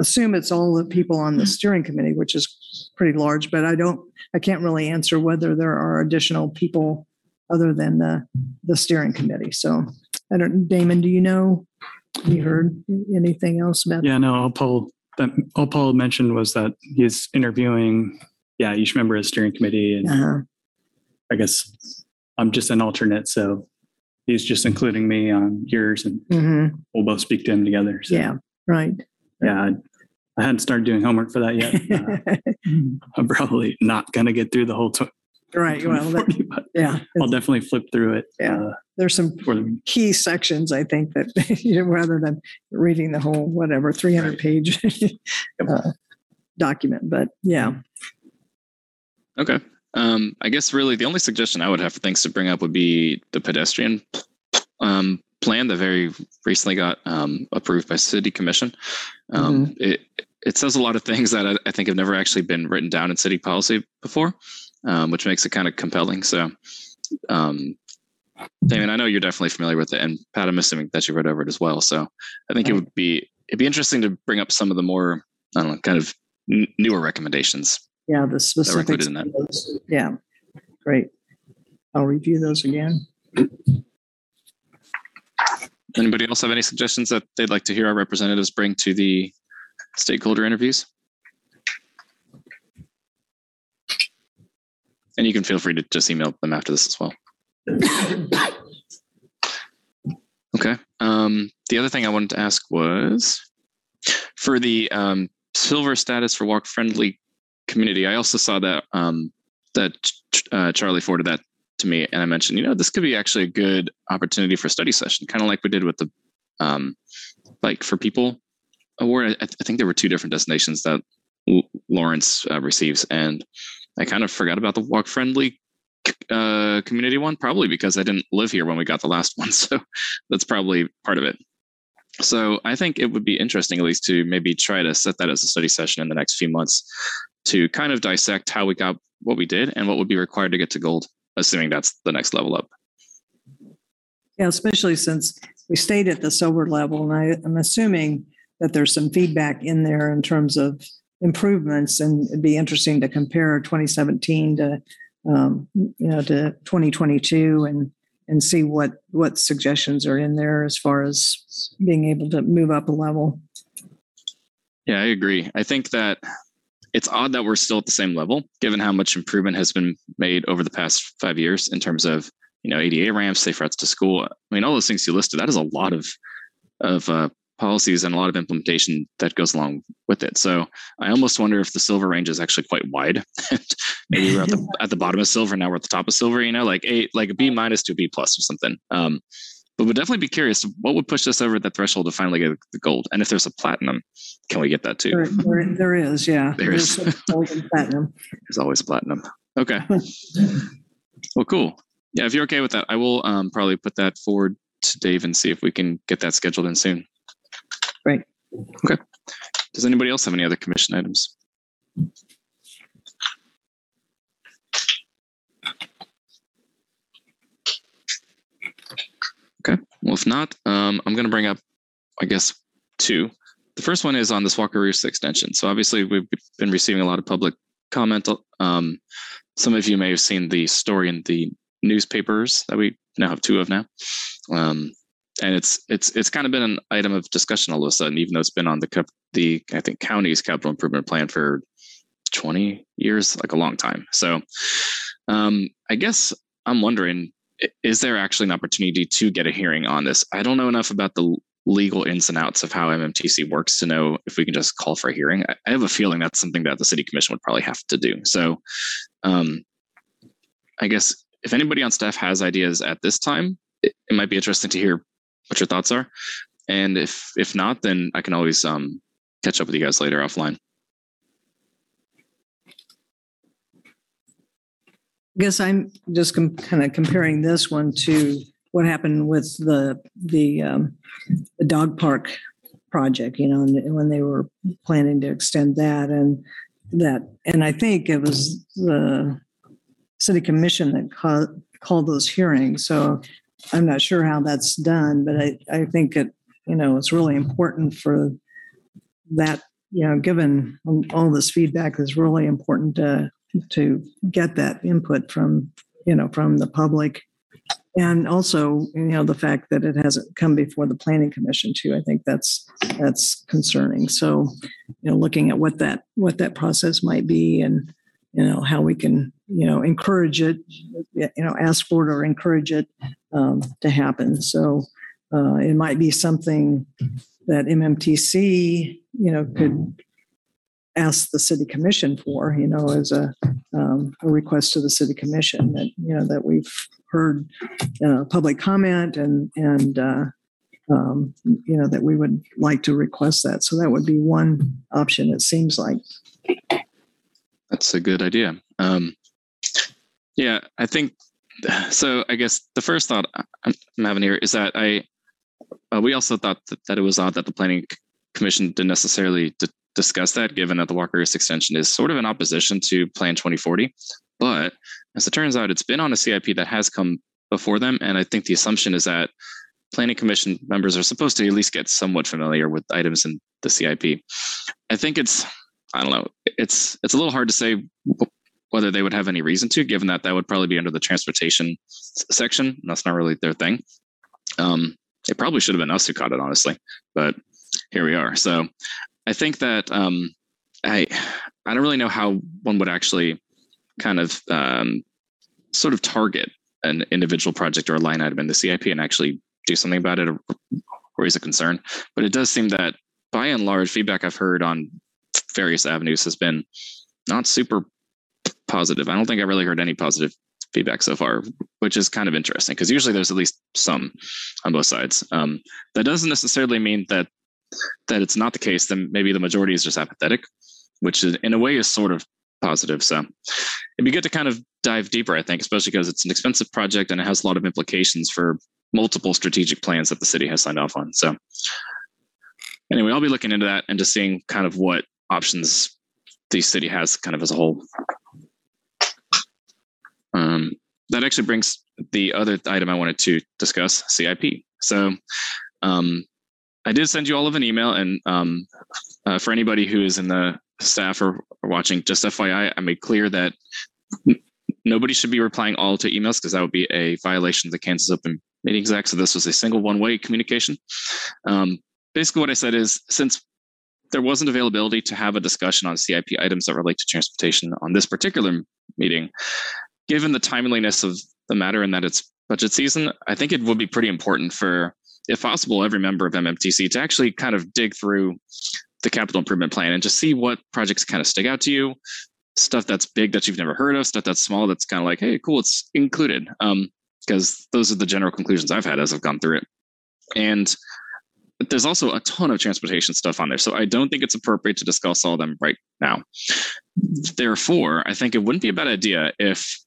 Speaker 4: assume it's all the people on the steering committee, which is pretty large, but I don't, I can't really answer whether there are additional people other than the, the steering committee. So I don't, Damon, do you know you heard anything else about?
Speaker 5: Yeah, no, all Paul, that, all Paul mentioned was that he's interviewing, yeah, each member of the steering committee. And
Speaker 4: Uh-huh.
Speaker 5: I guess I'm just an alternate. So he's just including me on yours and
Speaker 4: Mhm.
Speaker 5: we'll both speak to him together. So,
Speaker 4: Yeah, right.
Speaker 5: Yeah. I, I hadn't started doing homework for that yet. Uh, I'm probably not going to get through the whole tw-
Speaker 4: Right. Well, that,
Speaker 5: but
Speaker 4: yeah,
Speaker 5: I'll definitely flip through it.
Speaker 4: Yeah.
Speaker 5: uh,
Speaker 4: there's some
Speaker 5: for the
Speaker 4: key sections, I think, that you know, rather than reading the whole whatever 300 page uh, document. But yeah,
Speaker 1: Okay. Um, I guess really the only suggestion I would have for things to bring up would be the pedestrian um, plan that very recently got um, approved by City Commission. Um, It it says a lot of things that I, I think have never actually been written down in city policy before, um, which makes it kind of compelling. So, um, Damon, I know you're definitely familiar with it, and Pat, I'm assuming that you read over it as well. So, I think it would be it'd be interesting to bring up some of the more I don't know, kind of n- newer recommendations
Speaker 4: Yeah, the
Speaker 1: that were included in that.
Speaker 4: Yeah, great. I'll review those again.
Speaker 1: Anybody else have any suggestions that they'd like to hear our representatives bring to the stakeholder interviews? And you can feel free to just email them after this as well. Okay. Um, the other thing I wanted to ask was for the um, silver status for walk friendly community. I also saw that um, that uh, Charlie forwarded that to me, and I mentioned, you know, this could be actually a good opportunity for a study session, kind of like we did with the um, like for people award. I, I think there were two different destinations that L- Lawrence uh, receives, and I kind of forgot about the walk friendly uh, community one, probably because I didn't live here when we got the last one, so that's probably part of it. So I think it would be interesting, at least, to maybe try to set that as a study session in the next few months to kind of dissect how we got what we did and what would be required to get to gold, assuming that's the next level up.
Speaker 4: Yeah, especially since we stayed at the sober level, and I, I'm assuming that there's some feedback in there in terms of improvements, and it'd be interesting to compare 2017 to, um, you know, to 2022, and and see what what suggestions are in there as far as being able to move up a level.
Speaker 1: Yeah, I agree. I think that it's odd that we're still at the same level, given how much improvement has been made over the past five years in terms of you know ADA ramps, safe routes to school. I mean, all those things you listed. That is a lot of of uh, policies and a lot of implementation that goes along with it. So I almost wonder if the silver range is actually quite wide. Maybe we're at the at the bottom of silver, now we're at the top of silver. You know, like a like a B minus to a B plus or something. Um, but would definitely be curious what would push us over that threshold to finally get the gold. And if there's a platinum, can we get that too?
Speaker 4: There, there, there is, yeah.
Speaker 1: There is.
Speaker 4: There's gold and platinum.
Speaker 1: There's always platinum. Okay. well, cool. Yeah, if you're okay with that, I will um, probably put that forward to Dave and see if we can get that scheduled in soon.
Speaker 4: Great.
Speaker 1: Okay. Does anybody else have any other commission items? Okay. Well, if not, um, I'm going to bring up, I guess, two. The first one is on this Wakarusa extension. So obviously, we've been receiving a lot of public comment. Um, some of you may have seen the story in the newspapers that we now have two of now. Um, and it's it's it's kind of been an item of discussion all of a sudden, even though it's been on the the I think county's capital improvement plan for 20 years, like a long time. So um, I guess I'm wondering, is there actually an opportunity to get a hearing on this? I don't know enough about the legal ins and outs of how MMTC works to know if we can just call for a hearing. I, have a feeling that's something that the city commission would probably have to do. So um, I guess if anybody on staff has ideas at this time, it, it might be interesting to hear what your thoughts are. And if if not, then I can always um, catch up with you guys later offline.
Speaker 4: Guess I'm just com- kind of comparing this one to what happened with the the um, the dog park project. You know, and when they were planning to extend that, and that, and I think it was the city commission that ca- called those hearings. So I'm not sure how that's done, but I I think it you know it's really important for that you know given all this feedback is really important to to get that input from you know from the public. And also you know the fact that it hasn't come before the planning commission too i think that's that's concerning. So you know looking at what that what that process might be and you know how we can you know encourage it you know ask for it or encourage it um, to happen. So uh, it might be something that mmtc you know could ask the city commission for, you know, as a, um, a request to the city commission that, you know, that we've heard uh, public comment and, and, uh, um, you know, that we would like to request that. So that would be one option, it seems like.
Speaker 1: That's a good idea. Um, Yeah, I think so. I guess the first thought I'm having here is that I uh, we also thought that, that, it was odd that the planning commission didn't necessarily d- discuss that, given that the Walker extension is sort of in opposition to Plan 2040. But as it turns out, it's been on a CIP that has come before them, and I think the assumption is that planning commission members are supposed to at least get somewhat familiar with items in the CIP. I think it's I don't know. It's it's a little hard to say whether they would have any reason to, given that that would probably be under the transportation section. That's not really their thing. Um, it probably should have been us who caught it, honestly, but here we are. So I think that um, I I don't really know how one would actually kind of um, sort of target an individual project or a line item in the CIP and actually do something about it or raise a concern. But it does seem that by and large, feedback I've heard on various avenues has been not super positive. I don't think I've really heard any positive feedback so far, which is kind of interesting because usually there's at least some on both sides. Um, that doesn't necessarily mean that that it's not the case. Then maybe the majority is just apathetic, which is, in a way is sort of positive. So it'd be good to kind of dive deeper, I think, especially because it's an expensive project and it has a lot of implications for multiple strategic plans that the city has signed off on. So anyway, I'll be looking into that and just seeing kind of what options the city has kind of as a whole. Um, that actually brings the other item I wanted to discuss, CIP. So um, I did send you all of an email, and um, uh, for anybody who is in the staff or, or, watching, just FYI, I made clear that nobody should be replying all to emails because that would be a violation of the Kansas Open Meetings Act. So this was a single one-way communication. Um, basically, what I said is since there wasn't availability to have a discussion on CIP items that relate to transportation on this particular meeting, given the timeliness of the matter and that it's budget season, I think it would be pretty important for, if possible, every member of MMTC to actually kind of dig through the capital improvement plan and just see what projects kind of stick out to you, stuff that's big that you've never heard of, stuff that's small that's kind of like, hey, cool, it's included. Um, because those are the general conclusions I've had as I've gone through it. And there's also a ton of transportation stuff on there. So I don't think it's appropriate to discuss all of them right now. Therefore, I think it wouldn't be a bad idea if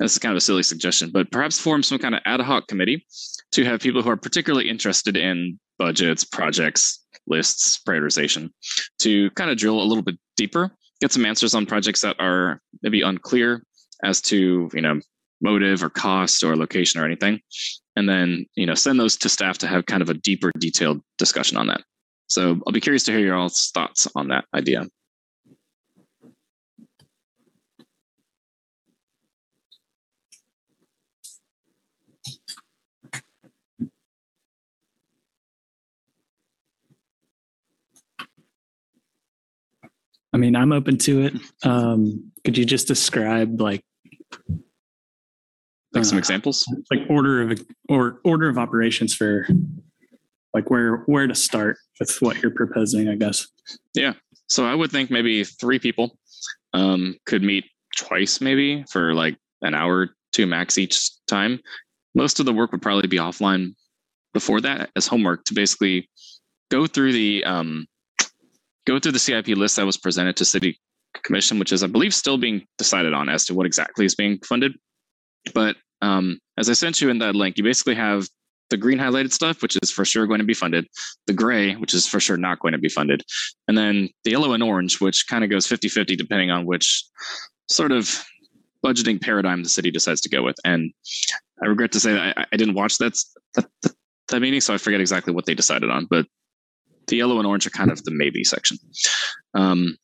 Speaker 1: this is kind of a silly suggestion, but perhaps form some kind of ad hoc committee to have people who are particularly interested in budgets, projects, lists, prioritization to kind of drill a little bit deeper, get some answers on projects that are maybe unclear as to, you know, motive or cost or location or anything. And then, you know, send those to staff to have kind of a deeper detailed discussion on that. So I'll be curious to hear your all's thoughts on that idea.
Speaker 5: Mean, I'm open to it. Um, could you just describe like
Speaker 1: like uh, some examples,
Speaker 5: like order of or order of operations for like where where to start with what you're proposing? I guess.
Speaker 1: Yeah. So I would think maybe three people um, could meet twice, maybe for like an hour, two max each time. Most of the work would probably be offline before that as homework to basically go through the um, go through the CIP list that was presented to City Commission, which is, I believe, still being decided on as to what exactly is being funded. But um, as I sent you in that link, you basically have the green highlighted stuff, which is for sure going to be funded, the gray, which is for sure not going to be funded, and then the yellow and orange, which kind of goes 50 50 depending on which sort of budgeting paradigm the city decides to go with. And I regret to say that I, I didn't watch that, that, that meeting, so I forget exactly what they decided on, but the yellow and orange are kind of the maybe section. Um,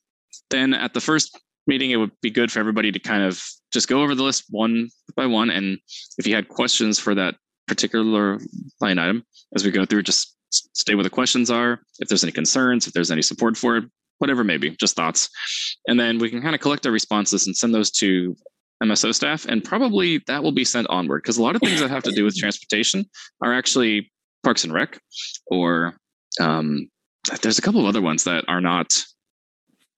Speaker 1: then at the first meeting, it would be good for everybody to kind of just go over the list one by one. And if you had questions for that particular line item as we go through, just stay where the questions are. If there's any concerns, if there's any support for it, whatever maybe, just thoughts. And then we can kind of collect our responses and send those to MSO staff. And probably that will be sent onward because a lot of things that have to do with transportation are actually Parks and Rec or um, there's a couple of other ones that are not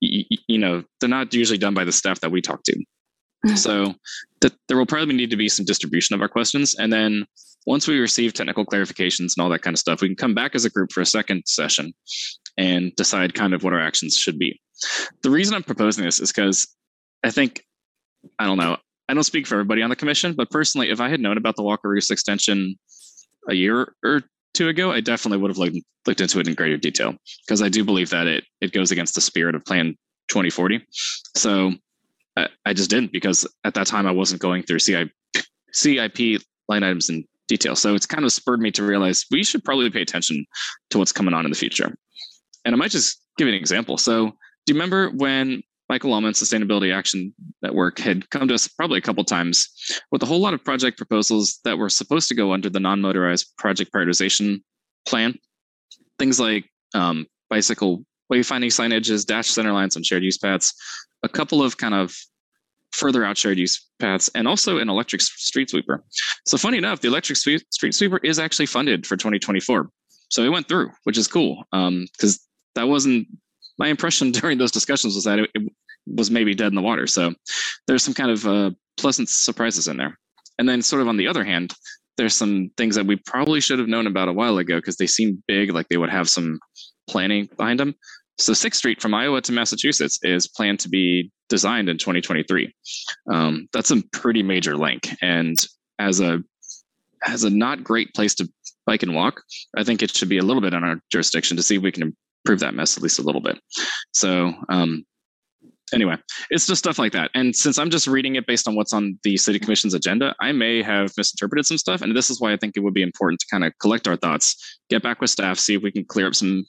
Speaker 1: you, you know they're not usually done by the staff that we talk to mm-hmm. so th- there will probably need to be some distribution of our questions and then once we receive technical clarifications and all that kind of stuff we can come back as a group for a second session and decide kind of what our actions should be the reason i'm proposing this is because i think i don't know I don't speak for everybody on the commission, but personally, if I had known about the Wakarusa extension a year or two ago, I definitely would have looked, looked into it in greater detail because I do believe that it it goes against the spirit of Plan 2040. So I, I just didn't because at that time I wasn't going through CIP, CIP line items in detail. So it's kind of spurred me to realize we should probably pay attention to what's coming on in the future. And I might just give you an example. So do you remember when Michael Almon, Sustainability Action Network, had come to us probably a couple times with a whole lot of project proposals that were supposed to go under the non-motorized project prioritization plan. Things like um, bicycle wayfinding signages, dash center lines on shared use paths, a couple of kind of further out shared use paths, and also an electric street sweeper. So funny enough, the electric street sweeper is actually funded for 2024. So it went through, which is cool because um, that wasn't my impression during those discussions was that it, it, was maybe dead in the water. So there's some kind of uh, pleasant surprises in there. And then, sort of on the other hand, there's some things that we probably should have known about a while ago because they seem big, like they would have some planning behind them. So Sixth Street from Iowa to Massachusetts is planned to be designed in 2023. Um, that's a pretty major link, and as a as a not great place to bike and walk, I think it should be a little bit on our jurisdiction to see if we can improve that mess at least a little bit. So um, anyway, it's just stuff like that. And since I'm just reading it based on what's on the city commission's agenda, I may have misinterpreted some stuff. And this is why I think it would be important to kind of collect our thoughts, get back with staff, see if we can clear up some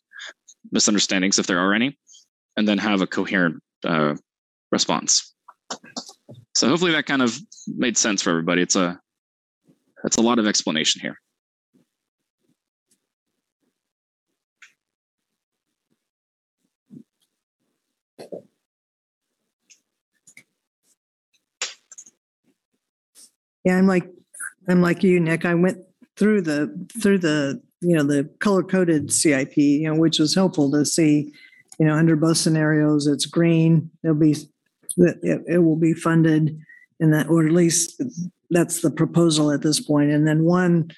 Speaker 1: misunderstandings if there are any, and then have a coherent uh, response. So hopefully that kind of made sense for everybody. It's a it's a lot of explanation here.
Speaker 4: Yeah, I'm like I'm like you, Nick. I went through the through the you know the color coded CIP, you know, which was helpful to see. You know, under both scenarios, it's green. It'll be it, it will be funded, in that, or at least that's the proposal at this point. And then one,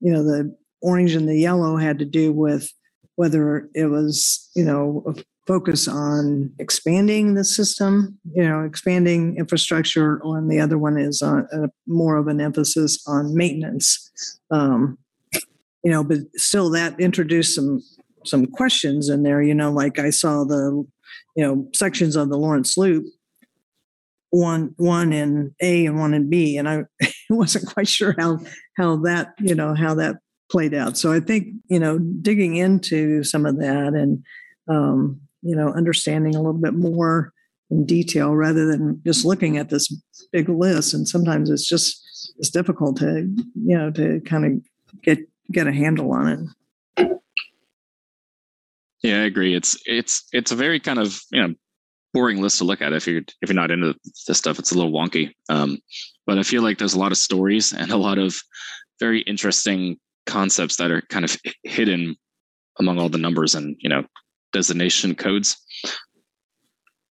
Speaker 4: you know, the orange and the yellow had to do with whether it was you know a focus on expanding the system, you know, expanding infrastructure, and the other one is on a, more of an emphasis on maintenance. Um, you know, but still, that introduced some some questions in there. You know, like I saw the, you know, sections of the Lawrence Loop, one one in A and one in B, and I wasn't quite sure how how that you know how that played out. So I think you know digging into some of that and um, you know, understanding a little bit more in detail rather than just looking at this big list. And sometimes it's just it's difficult to, you know, to kind of get get a handle on it.
Speaker 1: Yeah, I agree. It's it's it's a very kind of you know boring list to look at if you're if you're not into this stuff. It's a little wonky, um, but I feel like there's a lot of stories and a lot of very interesting concepts that are kind of hidden among all the numbers and you know designation codes.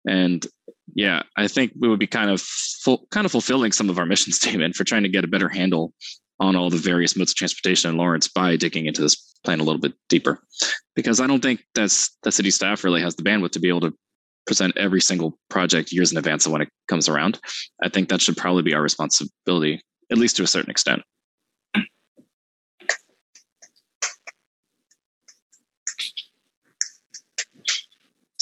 Speaker 1: And yeah, I think we would be kind of full, kind of fulfilling some of our mission statement for trying to get a better handle on all the various modes of transportation in Lawrence by digging into this plan a little bit deeper. Because I don't think that's that city staff really has the bandwidth to be able to present every single project years in advance of when it comes around. I think that should probably be our responsibility, at least to a certain extent.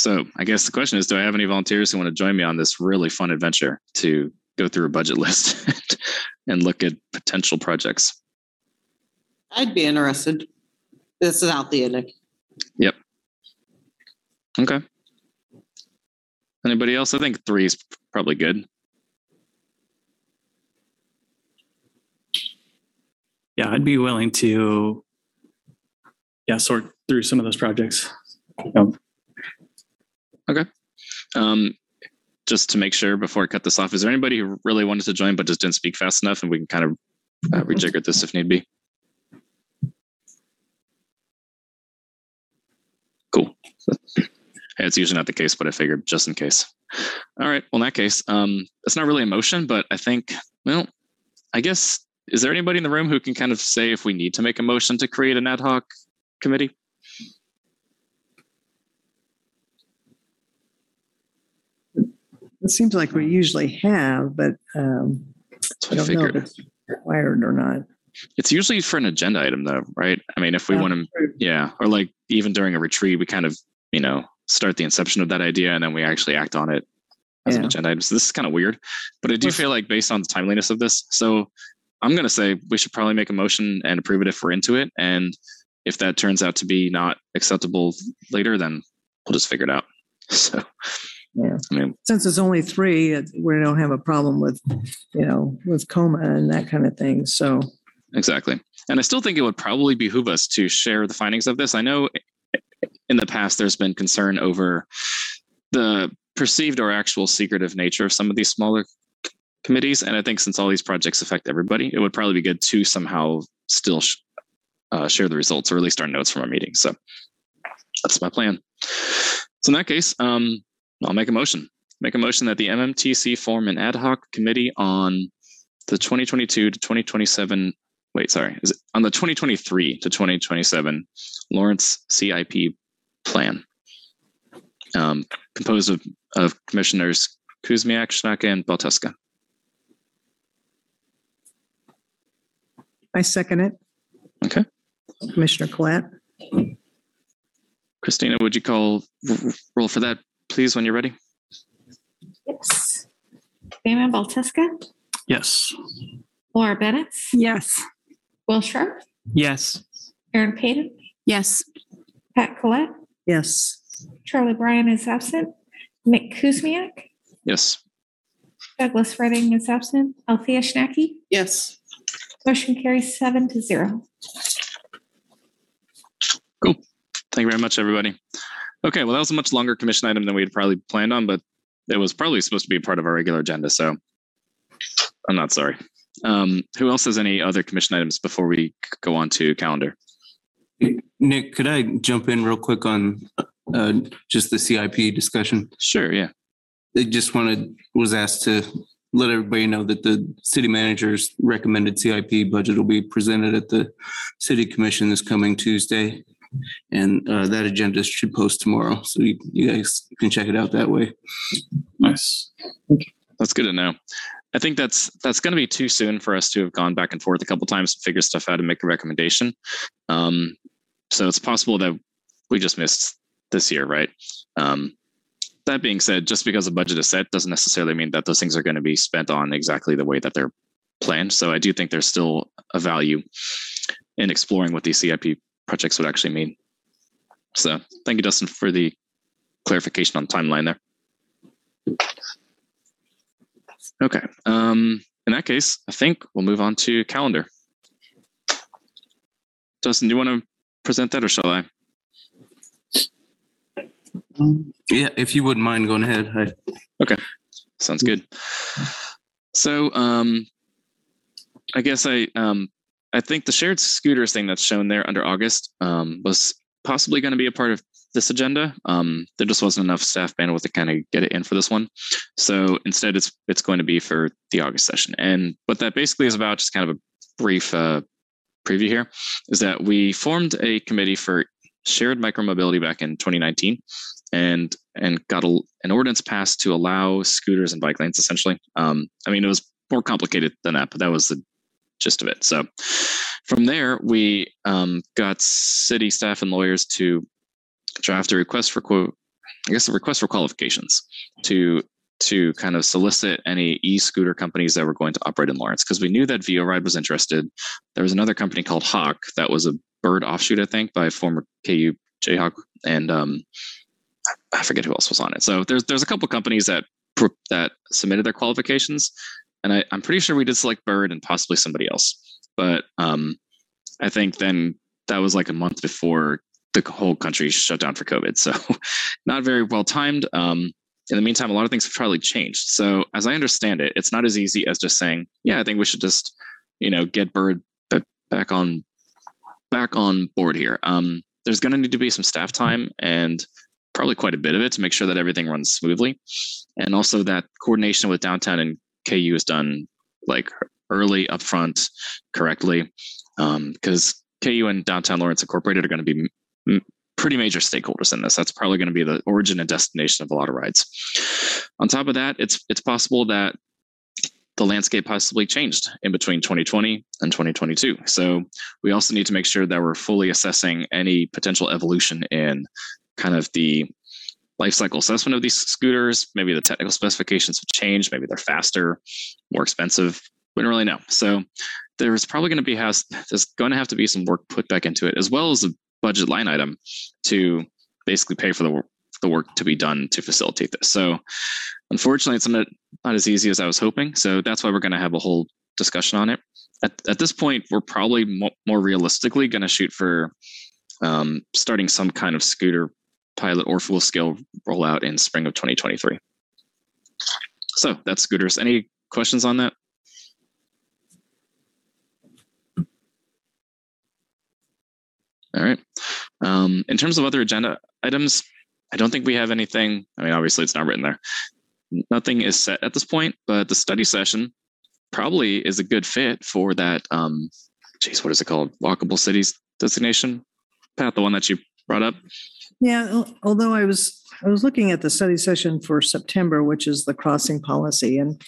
Speaker 1: So I guess the question is, do I have any volunteers who want to join me on this really fun adventure to go through a budget list and look at potential projects?
Speaker 13: I'd be interested. This is Althea, Nick.
Speaker 1: Yep. Okay. Anybody else? I think three is probably good.
Speaker 5: Yeah, I'd be willing to yeah, sort through some of those projects. Yep.
Speaker 1: Okay. Um, just to make sure before I cut this off, is there anybody who really wanted to join but just didn't speak fast enough, and we can kind of uh, rejigger this if need be? Cool. It's usually not the case, but I figured just in case. All right. Well, in that case, um, it's not really a motion, but I think, well, I guess, is there anybody in the room who can kind of say if we need to make a motion to create an ad hoc committee?
Speaker 4: It seems like we usually have, but um, I don't know if it's required or not.
Speaker 1: It's usually for an agenda item though, right? I mean, if we
Speaker 4: Yeah.
Speaker 1: want to, yeah, or like even during a retreat, we kind of, you know, start the inception of that idea and then we actually act on it as an agenda item. So this is kind of weird, but I do feel like based on the timeliness of this, so I'm going to say we should probably make a motion and approve it if we're into it. And if that turns out to be not acceptable later, then we'll just figure it out. So,
Speaker 4: Yeah.
Speaker 1: I mean,
Speaker 4: Since it's only three, it- we don't have a problem with, you know, with quorum and that kind of thing. So,
Speaker 1: Exactly. And I still think it would probably behoove us to share the findings of this. I know in the past there's been concern over the perceived or actual secretive nature of some of these smaller committees. And I think since all these projects affect everybody, it would probably be good to somehow still sh- uh, share the results or at least our notes from our meetings. So that's my plan. So in that case, um, I'll make a motion. Make a motion that the MMTC form an ad hoc committee on the 2022 to 2027 wait, sorry, is it on the 2023 to 2027 Lawrence CIP plan, um, composed of, of commissioners Kuzmiak, Schnacke, and Baltuska.
Speaker 4: I second it.
Speaker 1: Okay.
Speaker 4: Commissioner Collette?
Speaker 1: Christina, would you call roll for that, please, when you're ready?
Speaker 3: Yes. Damon Baltuska,
Speaker 5: Yes.
Speaker 3: Laura Bennett,
Speaker 6: Yes.
Speaker 3: Will Sharp,
Speaker 5: Yes.
Speaker 3: Aaron Payton,
Speaker 6: Yes.
Speaker 3: Pat Collette,
Speaker 4: Yes.
Speaker 3: Charlie Bryan is absent, Nick Kuzmiak,
Speaker 1: Yes.
Speaker 3: Douglas Redding is absent, Althea Schnacke.
Speaker 13: Yes.
Speaker 3: Motion carries seven to zero.
Speaker 1: Cool. Thank you very much, everybody. Okay, well, that was a much longer commission item than we had probably planned on, but it was probably supposed to be part of our regular agenda, so I'm not sorry. Um, who else has any other commission items before we go on to calendar?
Speaker 2: Nick, could I jump in real quick on uh, just the CIP discussion?
Speaker 1: Sure, yeah.
Speaker 2: I just wanted, was asked to let everybody know that the city manager's recommended CIP budget will be presented at the city commission this coming Tuesday. And uh, that agenda should post tomorrow, so you, you guys can check it out that way.
Speaker 5: Nice.
Speaker 1: That's good to know. I think that's that's going to be too soon for us to have gone back and forth a couple times to figure stuff out and make a recommendation. Um, so it's possible that we just missed this year, right? Um, that being said, just because a budget is set doesn't necessarily mean that those things are going to be spent on exactly the way that they're planned. So I do think there's still a value in exploring what these CIP projects would actually mean. So thank you, Dustin, for the clarification on timeline there. Okay. Um, in that case, I think we'll move on to calendar. Dustin, do you want to present that or shall I?
Speaker 2: Yeah, if you wouldn't mind going ahead. I- Okay.
Speaker 1: Sounds good. So, um, I guess I, um, I think the shared scooters thing that's shown there under August um, was possibly going to be a part of this agenda. Um, there just wasn't enough staff bandwidth to kind of get it in for this one. So instead, it's it's going to be for the August session. And what that basically is about, just kind of a brief uh, preview here, is that we formed a committee for shared micromobility back in 2019 and and got a, an ordinance passed to allow scooters and bike lanes essentially um, i mean it was more complicated than that but that was the gist of it. So from there we um, got city staff and lawyers to draft a request for quote i guess a request for qualifications to to kind of solicit any e-scooter companies that were going to operate in lawrence. Because we knew that VeoRide was interested. There was another company called hawk that was a bird offshoot i think by former ku jayhawk and um, I forget who else was on it. So there's there's a couple companies that that submitted their qualifications, and I, I'm pretty sure we did select Bird and possibly somebody else. But um, I think then that was like a month before the whole country shut down for COVID, so not very well timed. Um, in the meantime, a lot of things have probably changed. So as I understand it, it's not as easy as just saying, "Yeah, I think we should just, you know, get Bird back on back on board here." Um, there's going to need to be some staff time and probably quite a bit of it to make sure that everything runs smoothly and also that coordination with downtown and ku is done like early upfront correctly um, because ku and downtown lawrence incorporated are going to be m- pretty major stakeholders in this that's probably going to be the origin and destination of a lot of rides On top of that, it's it's possible that the landscape possibly changed in between 2020 and 2022. So we also need to make sure that we're fully assessing any potential evolution in kind of the life cycle assessment of these scooters. Maybe the technical specifications have changed. Maybe they're faster, more expensive. We don't really know. So there's probably going to be has there's going to have to be some work put back into it, as well as a budget line item to basically pay for the work the work to be done to facilitate this. So unfortunately, it's not, not as easy as I was hoping. So that's why we're going to have a whole discussion on it. At, at this point, we're probably mo- more realistically going to shoot for um, starting some kind of scooter pilot or full scale rollout in spring of 2023. So that's scooters. Any questions on that? All right. Um, in terms of other agenda items, I don't think we have anything. I mean, obviously, it's not written there. Nothing is set at this point, but the study session probably is a good fit for that. Um, geez, what is it called? Walkable cities designation. Pat, the one that you brought up.
Speaker 4: Yeah, although I was, I was looking at the study session for September, which is the crossing policy. And,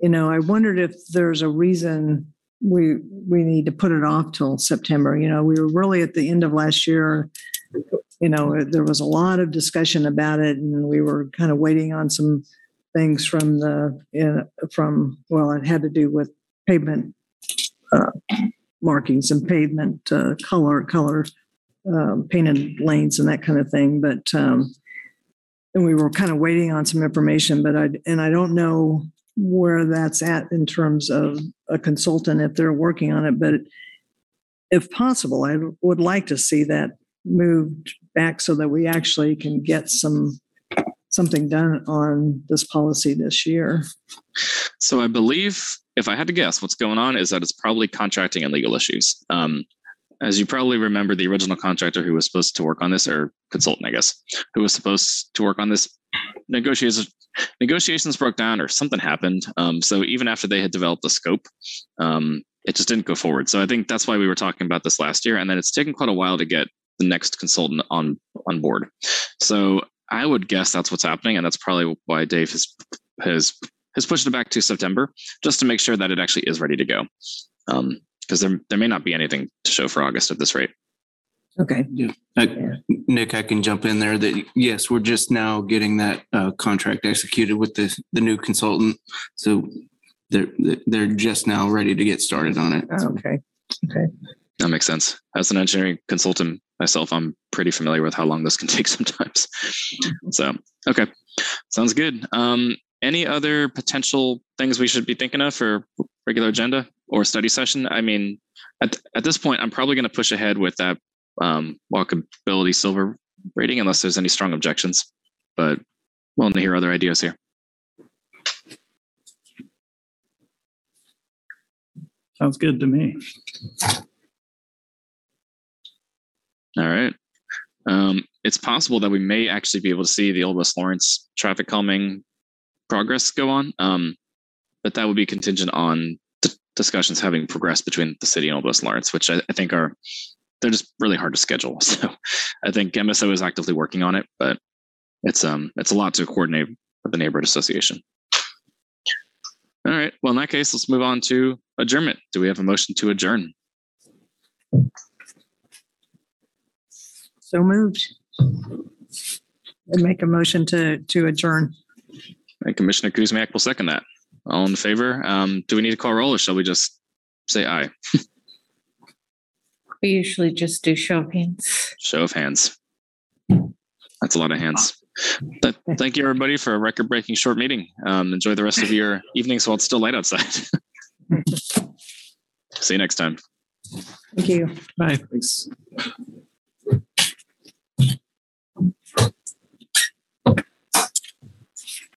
Speaker 4: you know, I wondered if there's a reason we, we need to put it off till September. You know, we were really at the end of last year. You know, there was a lot of discussion about it and we were kind of waiting on some things from the, from, well, it had to do with pavement uh, markings and pavement uh, color, color um, painted lanes and that kind of thing. But um, and we were kind of waiting on some information, but I and I don't know where that's at in terms of a consultant if they're working on it. But if possible, I would like to see that moved back so that we actually can get some something done on this policy this year.
Speaker 1: So I believe, if I had to guess, what's going on is that it's probably contracting and legal issues. Um, as you probably remember, the original contractor who was supposed to work on this, or consultant, I guess, who was supposed to work on this, negotiations negotiations broke down or something happened. Um, so even after they had developed the scope, um, it just didn't go forward. So I think that's why we were talking about this last year, and then it's taken quite a while to get the next consultant on on board. So I would guess that's what's happening, and that's probably why Dave has has has pushed it back to September, just to make sure that it actually is ready to go. Um, because there there may not be anything to show for August at this rate.
Speaker 4: Okay.
Speaker 2: Yeah. I- Nick, I can jump in there that, yes, we're just now getting that uh, contract executed with the, the new consultant. So they're, they're just now ready to get started on it.
Speaker 4: Okay. Okay.
Speaker 1: That makes sense. As an engineering consultant myself, I'm pretty familiar with how long this can take sometimes. So, okay, sounds good. Um, any other potential things we should be thinking of for regular agenda or study session? I mean, at, at this point, I'm probably going to push ahead with that um, walkability silver rating unless there's any strong objections. But willing to hear other ideas here.
Speaker 5: Sounds good to me.
Speaker 1: All right. Um, it's possible that we may actually be able to see the Old West Lawrence traffic calming progress go on, um, but that would be contingent on discussions having progressed between the city and Old West Lawrence, which I, I think are they're just really hard to schedule. So I think MSO is actively working on it, but it's um it's a lot to coordinate with the neighborhood association. All right. Well, in that case, let's move on to adjournment. Do we have a motion to adjourn?
Speaker 4: So moved. And make a motion to to adjourn.
Speaker 1: And Commissioner Kuzmiak will second that. All in favor? Um, do we need to call roll or shall we just say aye?
Speaker 10: We usually just do show of hands.
Speaker 1: Show of hands. That's a lot of hands. But thank you, everybody, for a record breaking short meeting. Um, enjoy the rest of your evenings while it's still light outside. See you next time.
Speaker 4: Thank you.
Speaker 5: Bye.
Speaker 2: Thanks.